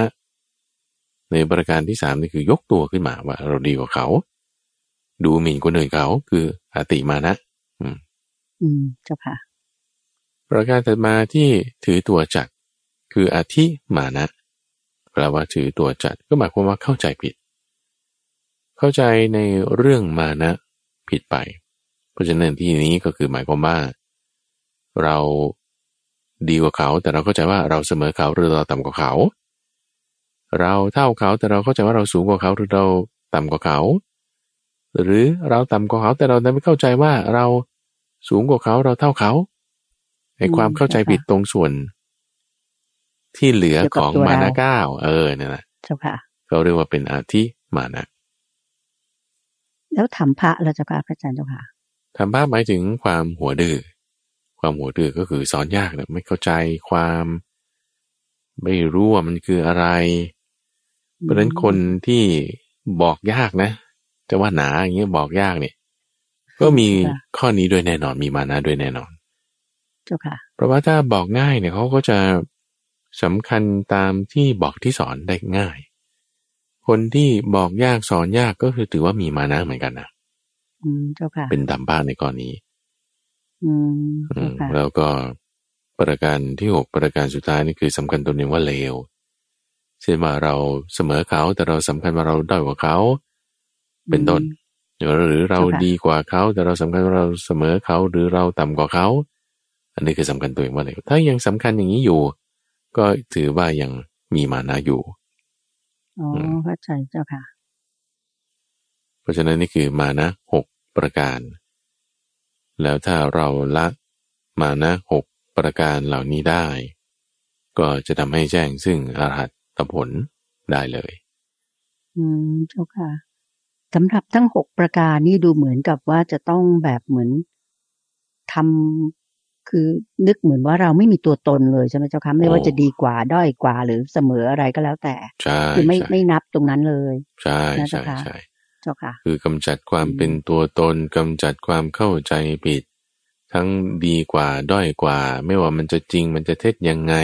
ในประการที่สามนี่คือยกตัวขึ้นมาว่า เราดีกว่าเขา ดูหมิ่นคนอื่นเขาคืออติมานะ อืม อืมเจ้าค่ะ ประการถัดมาที่ถือตัวจัดคืออธิมานะแปลว่าถือตัวจัดก็หมายความว่าเข้าใจผิด เข้าใจในเรื่องมานะผิดไป เพราะฉะนั้นที่นี้ก็คือหมายความว่า เราดีกว่าเขา แต่เราเข้าใจว่าเราเสมอเขาหรือเราต่ำกว่าเขา เราเท่าเขาแต่เราเข้าใจว่าเราสูงกว่าเขาหรือเราต่ำกว่าเขา หรือเราต่ำกว่าเขาแต่เราไม่เข้าใจว่าเราสูงกว่าเขาเราเท่าเขาไอ้ความเข้าใจผิดตรงส่วน ที่เหลือของมานะเก้าเออเนี่ยนะเจ้าค่ะเขาเรียกว่าเป็นอาทิมานะแล้วธรรมพระแล้วเจ้าค่ะพระอาจารย์เจ้าค่ะธรรมะหมายถึงความหัวดื้อ ความหัวดื้อก็คือสอนยากเนี่ยไม่เข้าใจความ ไม่รู้ว่ามันคืออะไร เพราะฉะนั้นคนที่บอกยากนะจะว่าหนาอย่างเงี้ยบอกยากเนี่ย ก็มีค่ะข้อนี้ด้วยแน่นอนมีมานะด้วยแน่นอนเจ้าค่ะ เพราะว่าถ้าบอกง่ายเนี่ยเขาก็จะสำคัญตามที่บอกที่สอนได้ง่าย คนที่บอกยากสอนยากก็คือถือว่ามีมานะเหมือนกันนะอืมเจ้าค่ะ เป็นตามบ้านในกรณี แล้วก็ประการที่หกประการสุดท้ายนี่คือสำคัญตัวหนึ่งว่าเลวเช่นว่าเราเสมอเขาแต่เราสำคัญว่าเราด้อยกว่าเขา เป็นต้นหรือเราดีกว่าเขา แต่เราสำคัญว่าเราเสมอเขาหรือเราต่ำกว่าเขา อันนี้คือสำคัญตัวเองว่าเลวถ้ายังสำคัญอย่างนี้อยู่ ก็ถือว่ายังมีมานะอยู่อ๋อเข้าใจเจ้าค่ะ เพราะฉะนั้นนี่คือมานะหกประการ แล้วถ้าเราละมานะหกประการเหล่านี้ได้ ก็จะทำให้แจ้งซึ่งอรหัตผลได้เลย อืมเจ้าค่ะสำหรับทั้งหกประการนี่ดูเหมือนกับว่าจะต้องแบบเหมือนทำคือนึกเหมือนว่าเราไม่มีตัวตนเลยใช่ไหมเจ้าค่ะไม่ว่าโอ้จะดีกว่าด้อยกว่าหรือเสมออะไรก็แล้วแต่ใช่คือไม่ใช่ไม่นับตรงนั้นเลย ใช่นะใช่เจ้าค่ะใช่เจ้า ค่ะคือกำจัดความอืมเป็นตัวตนกำจัดความเข้าใจผิด ทั้งดีกว่าด้อยกว่า ไม่ว่ามันจะจริงมันจะเท็จยังไง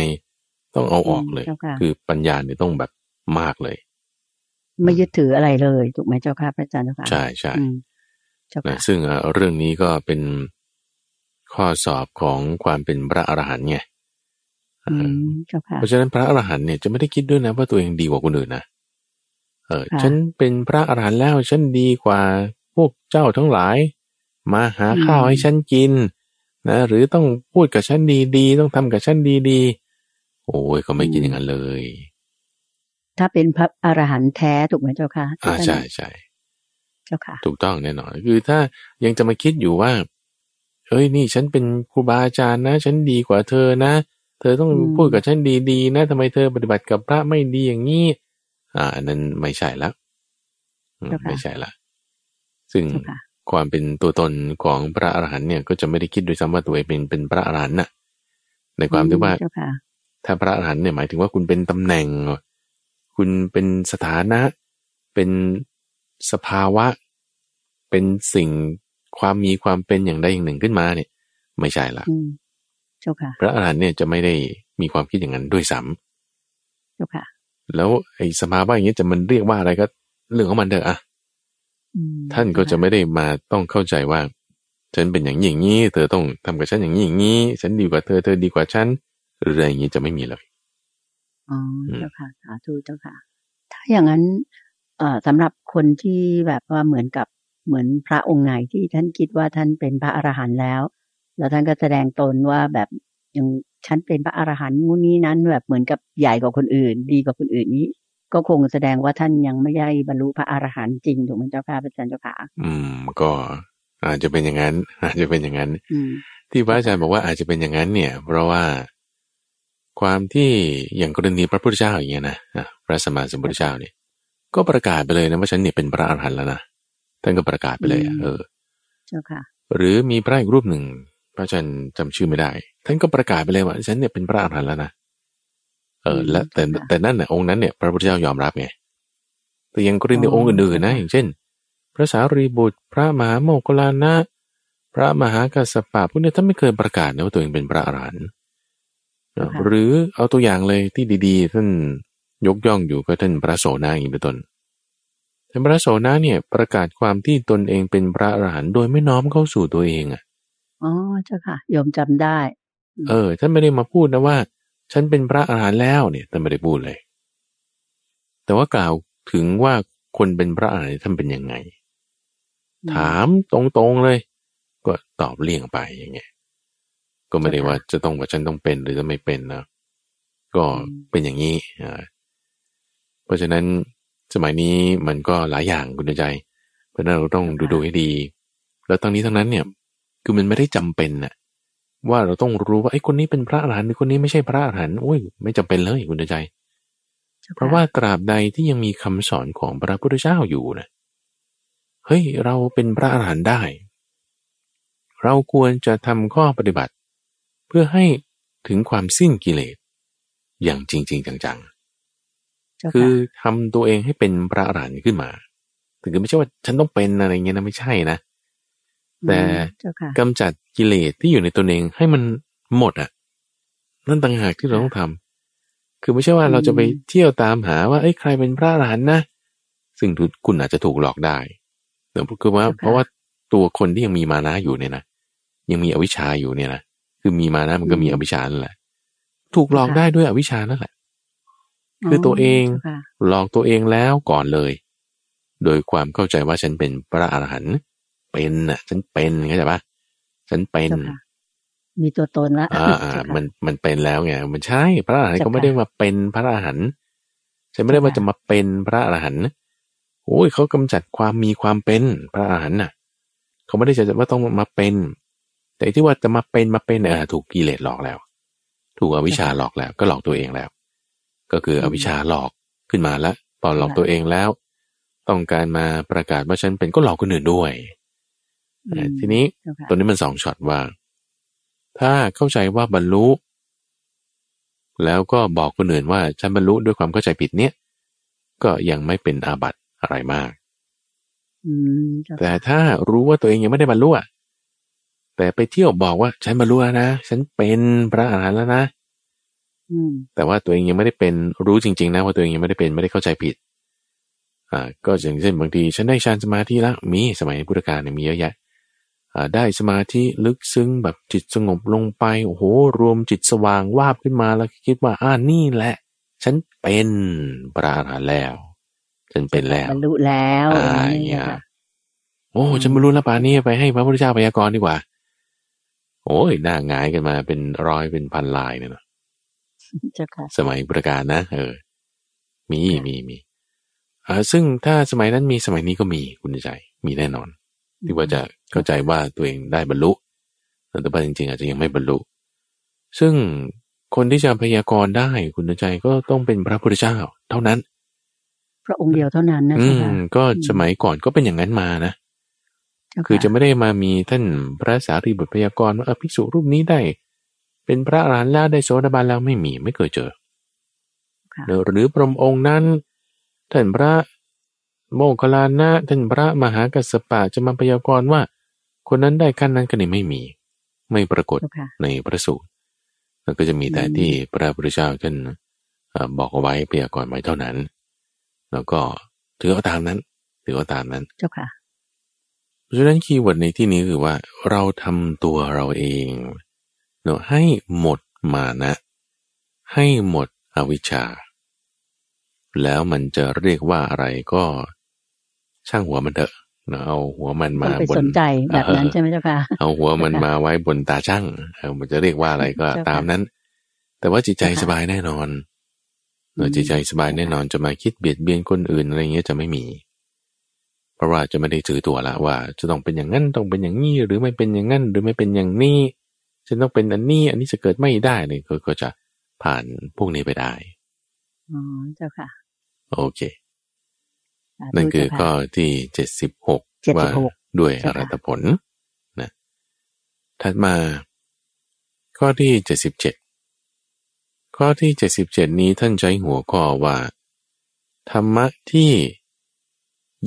ต้องเอาออกเลยเจ้าค่ะคือปัญญาเนี่ยต้องแบบมากเลย ไม่ยึดถืออะไรเลยถูกไหมเจ้าค่ะพระอาจารย์เจ้าค่ะใช่ใช่อืมเจ้านะค่ะซึ่งเอ่อเรื่องนี้ก็เป็นข้อสอบของความเป็นพระอรหันต์ไงอืมเจ้าค่ะเพราะฉะนั้นพระอรหันต์เนี่ยจะไม่ได้คิดด้วยนะว่าตัวเองดีกว่าคนอื่นนะ เออค่ะฉันเป็นพระอรหันต์แล้วฉันดีกว่าพวกเจ้าทั้งหลาย มาหาข้าวให้ฉันกินนะหรือต้องพูดกับฉันดีๆต้องทำกับฉันดีๆโอ้ยเขาไม่กินอย่างนั้นเลย ถ้าเป็นพระอรหันต์แท้ถูกไหมเจ้าค่ะอ่าที่ท่านใช่ใช่เจ้าค่ะ ถูกต้องแน่นอนคือถ้ายังจะมาคิดอยู่ว่าเอ้ยนี่ฉันเป็นครูบาอาจารย์นะ ฉันดีกว่าเธอนะ เธอต้องอืมพูดกับฉันดีๆนะทำไมเธอปฏิบัติกับพระไม่ดีอย่างนี้ อ่าอันนั้นไม่ใช่ละอืมไม่ใช่ละ ซึ่งเจ้าค่ะความเป็นตัวตนของพระอรหันต์เนี่ยก็จะไม่ได้คิดด้วยซ้ำว่าตัวเองเป็นเป็นพระอรหันต์น่ะ ในความที่ว่าเจ้าค่ะถ้าพระอรหันต์เนี่ยหมายถึงว่าคุณเป็นตำแหน่ง คุณเป็นสถานะ เป็นสภาวะ เป็นสิ่งความมีความเป็นอย่างใดอย่างหนึ่งขึ้นมาเนี่ย ไม่ใช่ละอืมเจ้าค่ะพระอรหันต์เนี่ยจะไม่ได้มีความคิดอย่างนั้นด้วยซ้ำเจ้าค่ะ แล้วไอ้สภาวะอย่างนี้จะมันเรียกว่าอะไรก็เรื่องของมันเถอะอะอืมท่านก็จะไม่ได้มาต้องเข้าใจว่า ฉันเป็นอย่างนี้อย่างนี้ เธอต้องทำกับฉันอย่างนี้อย่างนี้ ฉันดีกว่าเธอเธอดีกว่าฉันหรืออะไรอย่างนี้จะไม่มีเลยอ๋อเจ้าค่ะสาธุเจ้าค่ะ ถ้าอย่างนั้นเอ่อสำหรับคนที่แบบว่าเหมือนกับเหมือนพระองค์ไหนที่ท่านคิดว่าท่านเป็นพระอรหันต์แล้ว แล้วท่านก็แสดงตนว่าแบบ อย่างฉันเป็นพระอรหันต์งูนนี้นั้นแบบเหมือนกับใหญ่กว่าคนอื่น ดีกว่าคนอื่นนี้ ก็คงแสดงว่าท่านยังไม่ได้บรรลุพระอรหันต์จริงถูกไหมเจ้าค่ะพระอาจารย์เจ้าค่ะอืม ก็อาจจะเป็นอย่างนั้น อาจจะเป็นอย่างนั้นอืมที่พระอาจารย์บอกว่าอาจจะเป็นอย่างนั้นเนี่ย เพราะว่าความที่อย่างกรณีพระพุทธเจ้าอย่างเงี้ยนะอะพระสมมาสัมพุทธเจ้าเนี่ย ก็ประกาศไปเลยนะว่าฉันเนี่ยเป็นพระอรหันต์แล้วนะท่านก็ประกาศไปเลยอะเออ เจ้าค่ะ หรือมีพระอีกรูปหนึ่ง พระอาจารย์จำชื่อไม่ได้ ท่านก็ประกาศไปเลยว่าฉันเนี่ยเป็นพระอรหันต์แล้วนะเออและแต่ค่ะแต่นั่นน่ะองค์นั้นเนี่ยพระพุทธเจ้ายอมรับไงแต่ยังกรณีอ๋อองค์อื่นๆนะอย่างเช่น พระสารีบุตร พระมหาโมคคลลานะ พระมหากัสสปะพวกเนี้ท่านไม่เคยประกาศนะว่าตัวเองเป็นพระอรหันต์เนอะหรือเอาตัวอย่างเลยที่ดี ๆ ท่านยกย่องอยู่ก็ท่านพระโสนาอย่างนี้เป็นต้นท่านพระโสนาเนี่ยประกาศความที่ตนเองเป็นพระอรหันต์โดยไม่น้อมเข้าสู่ตัวเองอะ อ๋อเจ้าค่ะโยมจำได้ เออท่านไม่ได้มาพูดนะว่า ฉันเป็นพระอรหันต์แล้วเนี่ยท่านไม่ได้พูดเลย แต่ว่ากล่าวถึงว่าคนเป็นพระอรหันต์ท่านเป็นยังไง ถามตรงๆเลย ก็ตอบเลี่ยงไปอย่างเงี้ยก็ไม่ได้ว่าจะต้องว่าฉันต้องเป็นหรือจะไม่เป็นนะก็เป็นอย่างนี้อ่าเพราะฉะนั้นสมัยนี้มันก็หลายอย่างคุณใจ เพราะฉะนั้นเราต้องดูดูให้ดี แล้วทั้งนี้ทั้งนั้นเนี่ย คือมันไม่ได้จำเป็นน่ะ ว่าเราต้องรู้ว่าไอ้คนนี้เป็นพระอรหันต์หรือคนนี้ไม่ใช่พระอรหันต์โอ้ยไม่จำเป็นเลยคุณใจ เพราะว่าตราบใดที่ยังมีคำสอนของพระพุทธเจ้าอยู่นะเฮ้ยเราเป็นพระอรหันต์ได้ เราควรจะทำข้อปฏิบัติ เพื่อให้ถึงความสิ้นกิเลส อย่างจริง ๆ จังเจ้าๆคืค่ะอทำตัวเองให้เป็นพระอรหันต์ขึ้นมา ถึงไม่ใช่ว่าฉันต้องเป็นอะไรเงี้ยนะไม่ใช่นะ แต่เจ้าค่ะกำจัดกิเลสที่อยู่ในตนเองให้มันหมดอะ นั่นต่างหากที่เราต้องทำคือไม่ใช่ว่าเราจะไปเที่ยวตามหาว่าเอ้ยใครเป็นพระอรหันต์นะซึ่งทุกคุณอาจจะถูกหลอกได้แต่คือว่าเพราะว่าตัวคนที่ยังมีมานะอยู่เนี่ยนะยังมีอวิชชาอยู่เนี่ยนะคือมีมานะมันก็มีอวิชชานั่นแหละ ถูกหลอกได้ด้วยอวิชชานั่นแหละ คือตัวเองจ้าค่ะหลอกตัวเองแล้วก่อนเลย โดยความเข้าใจว่าฉันเป็นพระอรหันต์ เป็นน่ะ ฉันเป็นเข้าใจปะฉันเป็นเจ้าค่ะมีตัวตนละอ่าอ่าเจ้าค่ะมันมันเป็นแล้วไงมันใช่ พระอรหันต์เจ้าก็ค่ะไม่ได้มาเป็นพระอรหันต์ฉันไม่ได้ว่าเจ้าจะค่ะมาเป็นพระอรหันต์โอ้ยเขากำจัดความมีความเป็นพระอรหันต์น่ะ เขาไม่ได้จะว่าต้องมาเป็น แต่ที่ว่าจะมาเป็นมาเป็นเนี่ยอ่าถูกกิเลสหลอกแล้ว ถูกอวิชชาหลอกแล้ว ก็หลอกตัวเองแล้ว ก็คืออวิชชาหลอกขึ้นมาแล้วพอหลอกตัวเองแล้ว ต้องการมาประกาศว่าฉันเป็นก็หลอกคนอื่นด้วยอืม ทีนี้เจ้าค่ะตัวนี้มันสองช็อตว่า ถ้าเข้าใจว่าบรรลุ แล้วก็บอกคนอื่นว่าฉันบรรลุด้วยความเข้าใจผิดเนี่ย ก็ยังไม่เป็นอาบัติอะไรมากอืมเจ้าแต่ค่ะถ้ารู้ว่าตัวเองยังไม่ได้บรรลุอะแต่ไปเที่ยวบอกว่าฉันบรรลุแล้วนะฉันเป็นพระอรหันต์แล้วนะอืมแต่ว่าตัวเองยังไม่ได้เป็นรู้จริง ๆ นะว่าตัวเองยังไม่ได้เป็นไม่ได้เข้าใจผิด อ่า ก็อย่างเช่นบางทีฉันได้ฌานสมาธิแล้วมีสมัยพุทธกาลเนี่ยมีเยอะแยะอ่า ได้สมาธิลึกซึ้งแบบจิตสงบลงไปโอ้โหรวมจิตสว่างวาบขึ้นมาแล้วคิดว่าอ่านี่แหละ ฉันเป็นพระอรหันต์แล้ว ฉันเป็นแล้วบรรลุแล้วอ่าออย่างย่างเงี้เงี้ยยค่ะโอ้ฉันไม่รู้แล้วป่านนี้ไปให้พระพุทธเจ้าพยากรณ์ดีกว่า โอ้ยหน้าหงายกันมาเป็นร้อยเป็นพันลายเนี่ยเนอะเจ้าค่ะสมัยพุทธกาลนะเออ มีมีมีอ่าซึ่งถ้าสมัยนั้นมีสมัยนี้ก็มีคุณใจ มีแน่นอน ที่ว่าจะเข้าใจว่าตัวเองได้บรรลุแต่ว่าจริงๆ อาจจะยังไม่บรรลุ ซึ่งคนที่จะพยากรณ์ได้คุณใจก็ต้องเป็นพระพุทธเจ้า เท่านั้น พระองค์เดียวเท่านั้นนะอืเจ้ามค่ะก็สมัยก่อนก็เป็นอย่างนั้นมานะเจ้าคือจะไม่ได้มามีท่านพระสารีบุตรพยากรณ์ว่าเออภิกษุรูปนี้ได้ เป็นพระอรหันต์แล้วได้โสดาบันแล้วไม่มีไม่เคยเจอค่ะหรือพระองค์นั้นท่านพระ โมคคัลลานะท่านพระมหากัสสปะจะมาพยากรณ์ว่า คนนั้นได้ขั้นนั้นก็นี่ไม่มี ไม่ปรากฏเจ้าค่ะในพระสูตรแล้วก็จะมีแต่อืมที่พระพุทธเจ้าท่านเอ่อบอกเอาไว้พยากรณ์ไว้เท่านั้น แล้วก็ถือเอาตามนั้นถือเอาตามนั้นเจ้าค่ะเพราะฉะนั้น keyword ในที่นี้คือว่า เราทำตัวเราเองเนาะให้หมดมานะ ให้หมดอวิชชา แล้วมันจะเรียกว่าอะไรก็ ช่างหัวมันเถอะเนาะเอาหัวมันต้มาองไปบนสนใจแบบนั้นใช่ไหมเจ้าค่ะเอาหัวมันมาไว้บนตาช่างเออมันจะเรียกว่าอะไรก็เจ้าค่ะตามนั้น แต่ว่าจิตใจเจ้าค่ะสบายแน่นอนเอออืมจิตใจสบายแน่นอนจะมาคิดเบียดเบียนคนอื่นอะไรเงี้ยจะไม่มี เพราะว่าจะไม่ได้ถือตัวละว่า จะต้องเป็นอย่างนั้นต้องเป็นอย่างนี้หรือไม่เป็นอย่างนั้นหรือไม่เป็นอย่างนี้จะต้องเป็นอันนี้ อันนี้จะเกิดไม่ได้เลยก็ก็จะผ่านพวกนี้ไปได้อ๋อเจ้าค่ะ โอเคสาธุ นั่นคือเจ้าข้อค่ะที่เจ็ดสิบหก76ว่าด้วยอเจ้าค่ะรัตผลนะถัดมา ข้อที่เจ็ดสิบเจ็ดข้อที่เจ็ดสิบเจ็ดนี้ท่านใช้หัวข้อว่า ธรรมะที่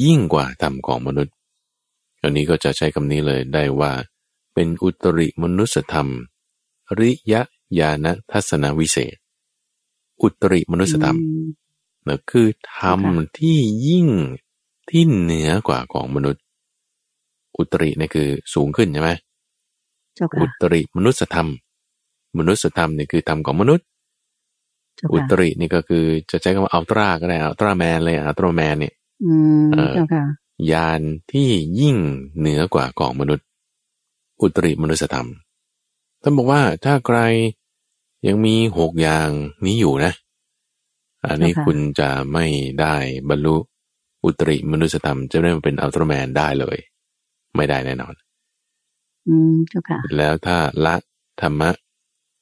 ยิ่งกว่าธรรมของมนุษย์อันนี้ก็จะใช้คำนี้เลยได้ว่า เป็นอุตริมนุสธรรม ริยญาณทัศนวิเศษ อุตริมนุสธรรมอืม นะคือธรรมค่ะที่ยิ่งที่เหนือกว่าของมนุษย์ อุตริเนี่ยคือสูงขึ้นใช่ไหมเจ้าอุค่ะตริมนุสธรรม มนุสธรรมเนี่ยคือธรรมของมนุษย์เจ้าอุค่ะตรินี่ก็คือจะใช้คำว่าอัลตร้าก็ได้อัลตร้าแมนเลยอัลตร้าแมนเนี่ยอืมเออเจ้าค่ะยานที่ยิ่งเหนือกว่าของมนุษย์ อุตริมนุสธรรมท่านบอกว่าถ้าใครยังมีหกอย่างนี้อยู่นะ อันนี้เจ้าค่ะคุณจะไม่ได้บรรลุอุตริมนุสธรรม จะได้มาเป็นอัลตร้าแมนได้เลย ไม่ได้แน่นอน อืมเจ้าค่ะแล้วถ้าละธรรมะ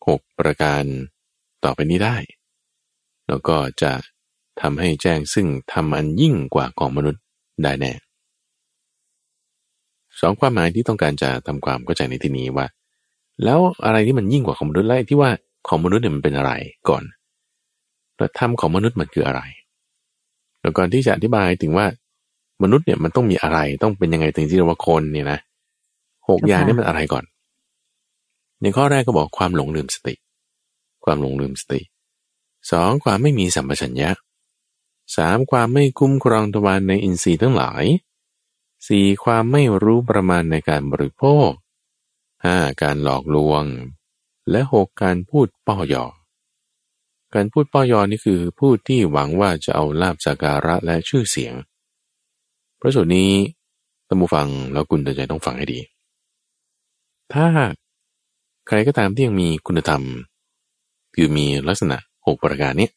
หกประการต่อไปนี้ได้ แล้วก็จะทำให้แจ้งซึ่งทำอันยิ่งกว่าของมนุษย์ได้แน่สองความหมายที่ต้องการจะทำความเข้าใจในที่นี้ว่า แล้วอะไรที่มันยิ่งกว่าของมนุษย์และไอ้ที่ว่าของมนุษย์เนี่ยมันเป็นอะไรก่อน แล้วธรรมของมนุษย์มันคืออะไรแล้วก่อนที่จะอธิบายถึงว่ามนุษย์เนี่ยมันต้องมีอะไรต้องเป็นยังไงถึงที่เรียกว่าคนเนี่ยนะหกอย่างนี่มันอะไรก่อน ในข้อแรกก็บอกความหลงลืมสติ ความหลงลืมสติสองความไม่มีสัมปชัญญะสามความไม่คุ้มครองทวารในอินทรีย์ทั้งหลายสี่ความไม่รู้ประมาณในการบริโภคห้าการหลอกลวง และหกการพูดป้อยอก การพูดป้อยอนี่คือพูดที่หวังว่าจะเอาลาบสักการะและชื่อเสียงเพราะส่วนนี้ท่านผู้ฟังแล้วคุณตัดใจต้องฟังให้ดี ถ้าใครก็ตามที่ยังมีคุณธรรม คือมีลักษณะหกประการเนี้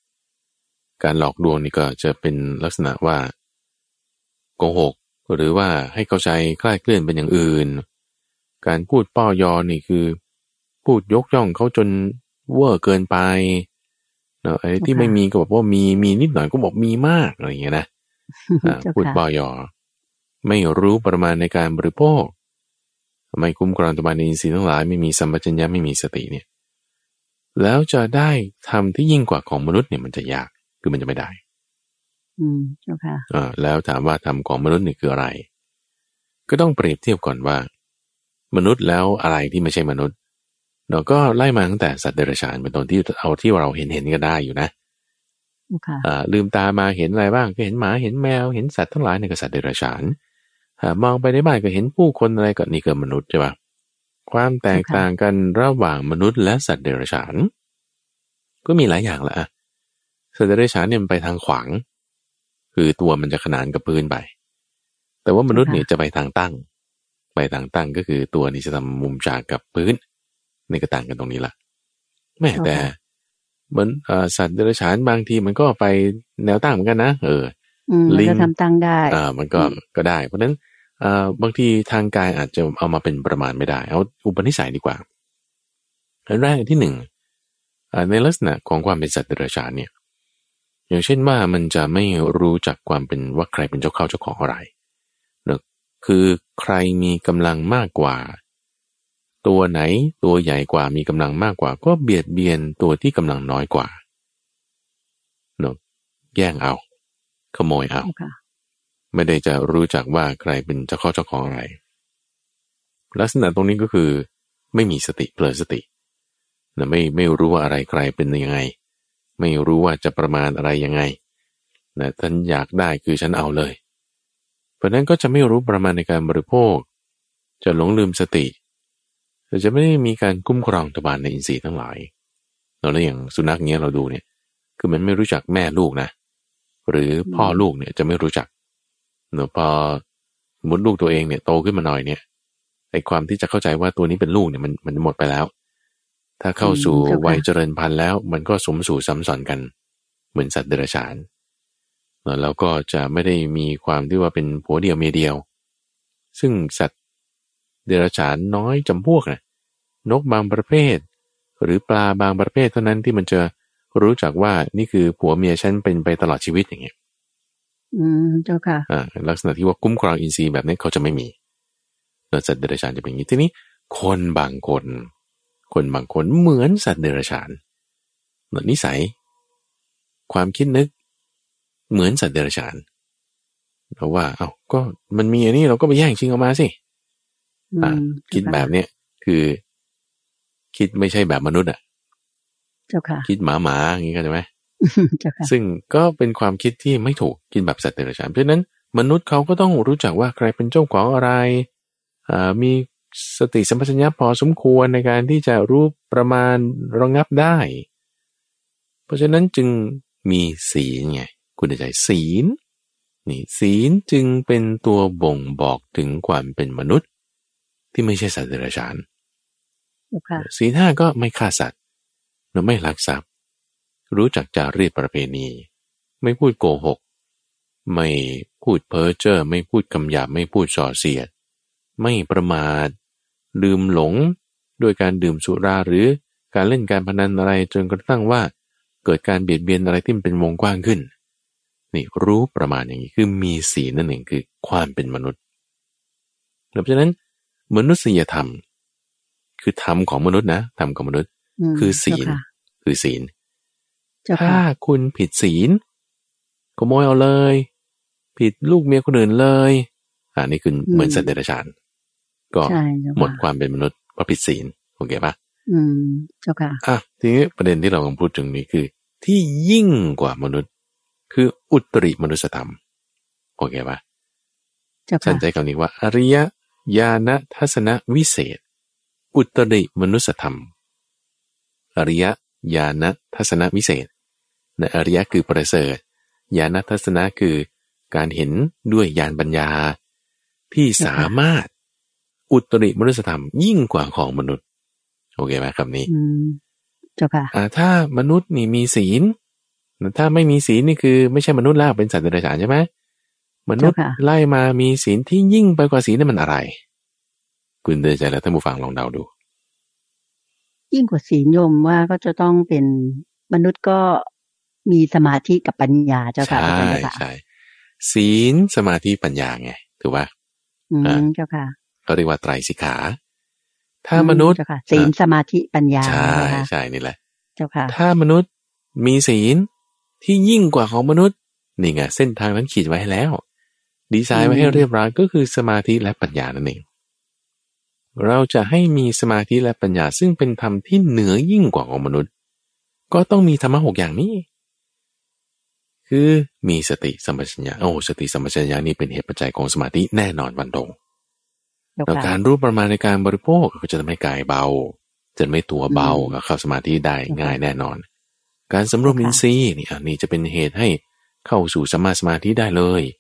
การหลอกลวงนี่ก็จะเป็นลักษณะว่าโกหก หรือว่าให้เข้าใจคลาดเคลื่อนเป็นอย่างอื่น การพูดป้อยอนี่คือ พูดยกย่องเขาจนเวอร์เกินไป เนาะไอ้ที่ค่ะไม่มีก็บอกว่ามีมีนิดหน่อยก็บอกมีมากอะไรอย่างเงี้ยนะอ่าเจ้าพูดค่ะปอยอไม่รู้ประมาณในการบริโภค ไม่คุ้มครองตัวบานอินทรีย์ทั้งหลายไม่มีสัมปชัญญะไม่มีสติเนี่ย แล้วจะได้ทำที่ยิ่งกว่าของมนุษย์เนี่ยมันจะยากคือมันจะไม่ได้ อืมเจ้าค่ะอ่าแล้วถามว่าทำของมนุษย์นี่คืออะไร ก็ต้องเปรียบเทียบก่อนว่า มนุษย์แล้วอะไรที่ไม่ใช่มนุษย์ เราก็ไล่มาตั้งแต่สัตว์เดรัจฉานเป็นต้นที่เอาที่เราเห็นเห็นๆก็ได้อยู่นะเจ้าค่ะอ่าลืมตามาเห็นอะไรบ้างก็เห็นหมาเห็นแมวเห็นสัตว์ทั้งหลายในกษัตริย์เดรัจฉานอ่ามองไปในบ้านก็เห็นผู้คนอะไรก็นี่คือมนุษย์ใช่ปะความแตกต่างกันระหว่างมนุษย์และสัตว์เดรัจฉาน ก็มีหลายอย่างละอะสัตว์เดรัจฉานเนี่ยมันไปทางขวาง คือตัวมันจะขนานกับพื้นไป แต่ว่ามนุษย์เนี่ยจะไปทางตั้ง ไปทางตั้งก็คือตัวนี้จะทำมุมฉากกับพื้น นี่ก็ต่างกันตรงนี้ละแม่แต่เหมือนเอ่อสัตว์เดรัจฉานบางทีมันก็ไปแนวตั้งเหมือนกันนะเอออืมลิมันงก็ทำตั้งได้อ่ามันก็อืมก็ได้ เพราะฉะนั้นอ่าบางทีทางกายอาจจะเอามาเป็นประมาณไม่ได้ เอาอุปนิสัยดีกว่าอันแรกที่หนึ่งอ่าในลักษณะของความเป็นสัตว์เดรัจฉานเนี่ยอย่างเช่นว่ามันจะไม่รู้จักความเป็นว่าใครเป็นเจ้าเข้าเจ้าของอะไรเนอะคือใครมีกำลังมากกว่า ตัวไหนตัวใหญ่กว่ามีกำลังมากกว่า ก็เบียดเบียนตัวที่กำลังน้อยกว่าเนอะแย่งเอา ขโมยเอาเจ้าค่ะไม่ได้จะรู้จักว่าใครเป็นเจ้าเข้าเจ้าของอะไร ลักษณะตรงนี้ก็คือ ไม่มีสติเผลอสตินะไม่ไม่รู้ว่าอะไรใครเป็นยังไง ไม่รู้ว่าจะประมาณอะไรยังไงนะท่านอยากได้คือฉันเอาเลย เพราะนั้นก็จะไม่รู้ประมาณในการบริโภค จะหลงลืมสติ แต่จะไม่ได้มีการคุ้มครองตบานในอินทรีย์ทั้งหลายเราแล้วอย่างสุนัขเนี้ยเราดูเนี่ย คือมันไม่รู้จักแม่ลูกนะ หรือพ่อลูกเนี่ยจะไม่รู้จักเนอะพอมุดลูกตัวเองเนี่ยโตขึ้นมาหน่อยเนี่ยไอความที่จะเข้าใจว่าตัวนี้เป็นลูกเนี่ยมันมันหมดไปแล้ว ถ้าเข้าสู่วัยเจริญพันธุ์แล้ว มันก็สมสู่ซ้ำซ้อนกัน เหมือนสัตว์เดรัจฉานแล้วก็จะไม่ได้มีความที่ว่าเป็นผัวเดียวเมียเดียว ซึ่งสัตว์ เดรัจฉานน้อยจำพวกนะนกบางประเภท หรือปลาบางประเภทเท่านั้นที่มันจะรู้จักว่านี่คือผัวเมียฉันเป็นไปตลอดชีวิตอย่างเงี้ยอืมเจ้าค่ะอ่าลักษณะที่ว่าคุ้มครองอินทรีย์แบบนี้เขาจะไม่มีแล้วสัตว์เดรัจฉานจะเป็นอย่างนี้ทีนี้ คนบางคน คนบางคนเหมือนสัตว์เดรัจฉานนิสัย ความคิดนึก เหมือนสัตว์เดรัจฉานเพราะว่า เอา้าก็มันมีอันนี้เราก็ไปแย่งชิงออกมาสิอ่า คิดแบบเนี้ยคือ คิดไม่ใช่แบบมนุษย์อะเจ้าค่ะ คิดหมาหมาอย่างนี้กันใช่ไหมเจ้าค่ะ ซึ่งก็เป็นความคิดที่ไม่ถูกคิดแบบสัตว์เดรัจฉานเพราะฉะนั้น มนุษย์เขาก็ต้องรู้จักว่าใครเป็นเจ้าของอะไรอ่ามีสติสัมปชัญญะพอสมควรในการที่จะรู้ประมาณระงับได้ เพราะฉะนั้นจึงมีศีลไงคุณใจศีลนี่ศีลจึงเป็นตัวบ่งบอกถึงความเป็นมนุษย์ ที่ไม่ใช่สัตว์เดรัจฉานเจ้าค่ะศีลห้าก็ไม่ฆ่าสัตว์เราไม่ลักทรัพย์ รู้จักจารีตประเพณี ไม่พูดโกหก ไม่พูดเพ้อเจ้อไม่พูดคำหยาบไม่พูดส่อเสียด ไม่ประมาทลืมหลงด้วยการดื่มสุราหรือการเล่นการพนันอะไรจนกระทั่งว่า เกิดการเบียดเบียนอะไรที่มันเป็นวงกว้างขึ้น นี่รู้ประมาณอย่างนี้คือมีศีลนั่นเองคือความเป็นมนุษย์เพราะฉะนั้น มนุษยธรรม คือธรรมของมนุษย์นะธรรมของมนุษย์มคือศีลเจ้าค่ะคือศีลเจ้าถ้าค่ะคุณผิดศีลขโมยเอาเลย ผิดลูกเมียคนอื่นเลยอันนี้คือเหมือนสัตว์เดรัจฉานก็ใช่เจ้าหมดค่ะความเป็นมนุษย์เพราะผิดศีลโอเคปะอืมเจ้าค่ะอะทีนี้ประเด็นที่เรากำลังพูดถึงนี้คือ ที่ยิ่งกว่ามนุษย์ คืออุตริมนุสธรรมโอเคปะเจ้าสัค่ะนใจคำนี้ว่า อริย ญาณทัศนวิเศษ อุตริมนุสธรรม อริยญาณทัศนวิเศษนะอริยะคือประเสริฐญาณทัศนะคือการเห็นด้วยญาณปัญญา ที่สามารถอุตริมนุสธรรมยิ่งกว่าของมนุษย์ โอเคไหมคำนี้อืมเจ้าค่ะอ่าถ้ามนุษย์นี่มีศีลถ้าไม่มีศีลนี่คือไม่ใช่มนุษย์แล้วเป็นสัตว์เดรัจฉานใช่ไหม มนุษย์เจ้าค่ะไล่มามีศีลที่ยิ่งไปกว่าศีลนั่นมันอะไร คุณเดินใจแล้วท่านผู้ฟังลองเดาดู ยิ่งกว่าศีลโยมว่าก็จะต้องเป็นมนุษย์ก็มีสมาธิกับปัญญาเจ้าค่ะใช่พระเจ้าค่ะใช่ศีลสมาธิปัญญาไงถือว่าอือ่ามเจ้าค่ะเขาเรียกว่าไตรสิกขา ถ้ามนุษย์เจ้าค่ะศีลสมาธิปัญญาใช่นะคะใช่นี่แหละ เจ้าค่ะ ถ้ามนุษย์มีศีลที่ยิ่งกว่าของมนุษย์นี่ไงเส้นทางนั้นขีดไว้ให้แล้ว ดีไซน์ไว้ให้เรียบร้อยก็คือสมาธิและปัญญานั่นเอง เราจะให้มีสมาธิและปัญญาซึ่งเป็นธรรมที่เหนือยิ่งกว่าของมนุษย์ ก็ต้องมีธรรมะหกอย่างนี้ คือมีสติสัมปชัญญะโอ้สติสัมปชัญญะนี่เป็นเหตุปัจจัยของสมาธิแน่นอนวันตรงเจ้าแล้วค่ะการรู้ประมาณในการบริโภคก็จะทำให้กายเบา จะไม่ตัวเบาอืมก็เข้าสมาธิได้ค่ะง่ายแน่นอน การสำรวมค่ะอินทรีย์นี่อันนี้จะเป็นเหตุให้เข้าสู่สมมาสมาธิได้เลยแล้ว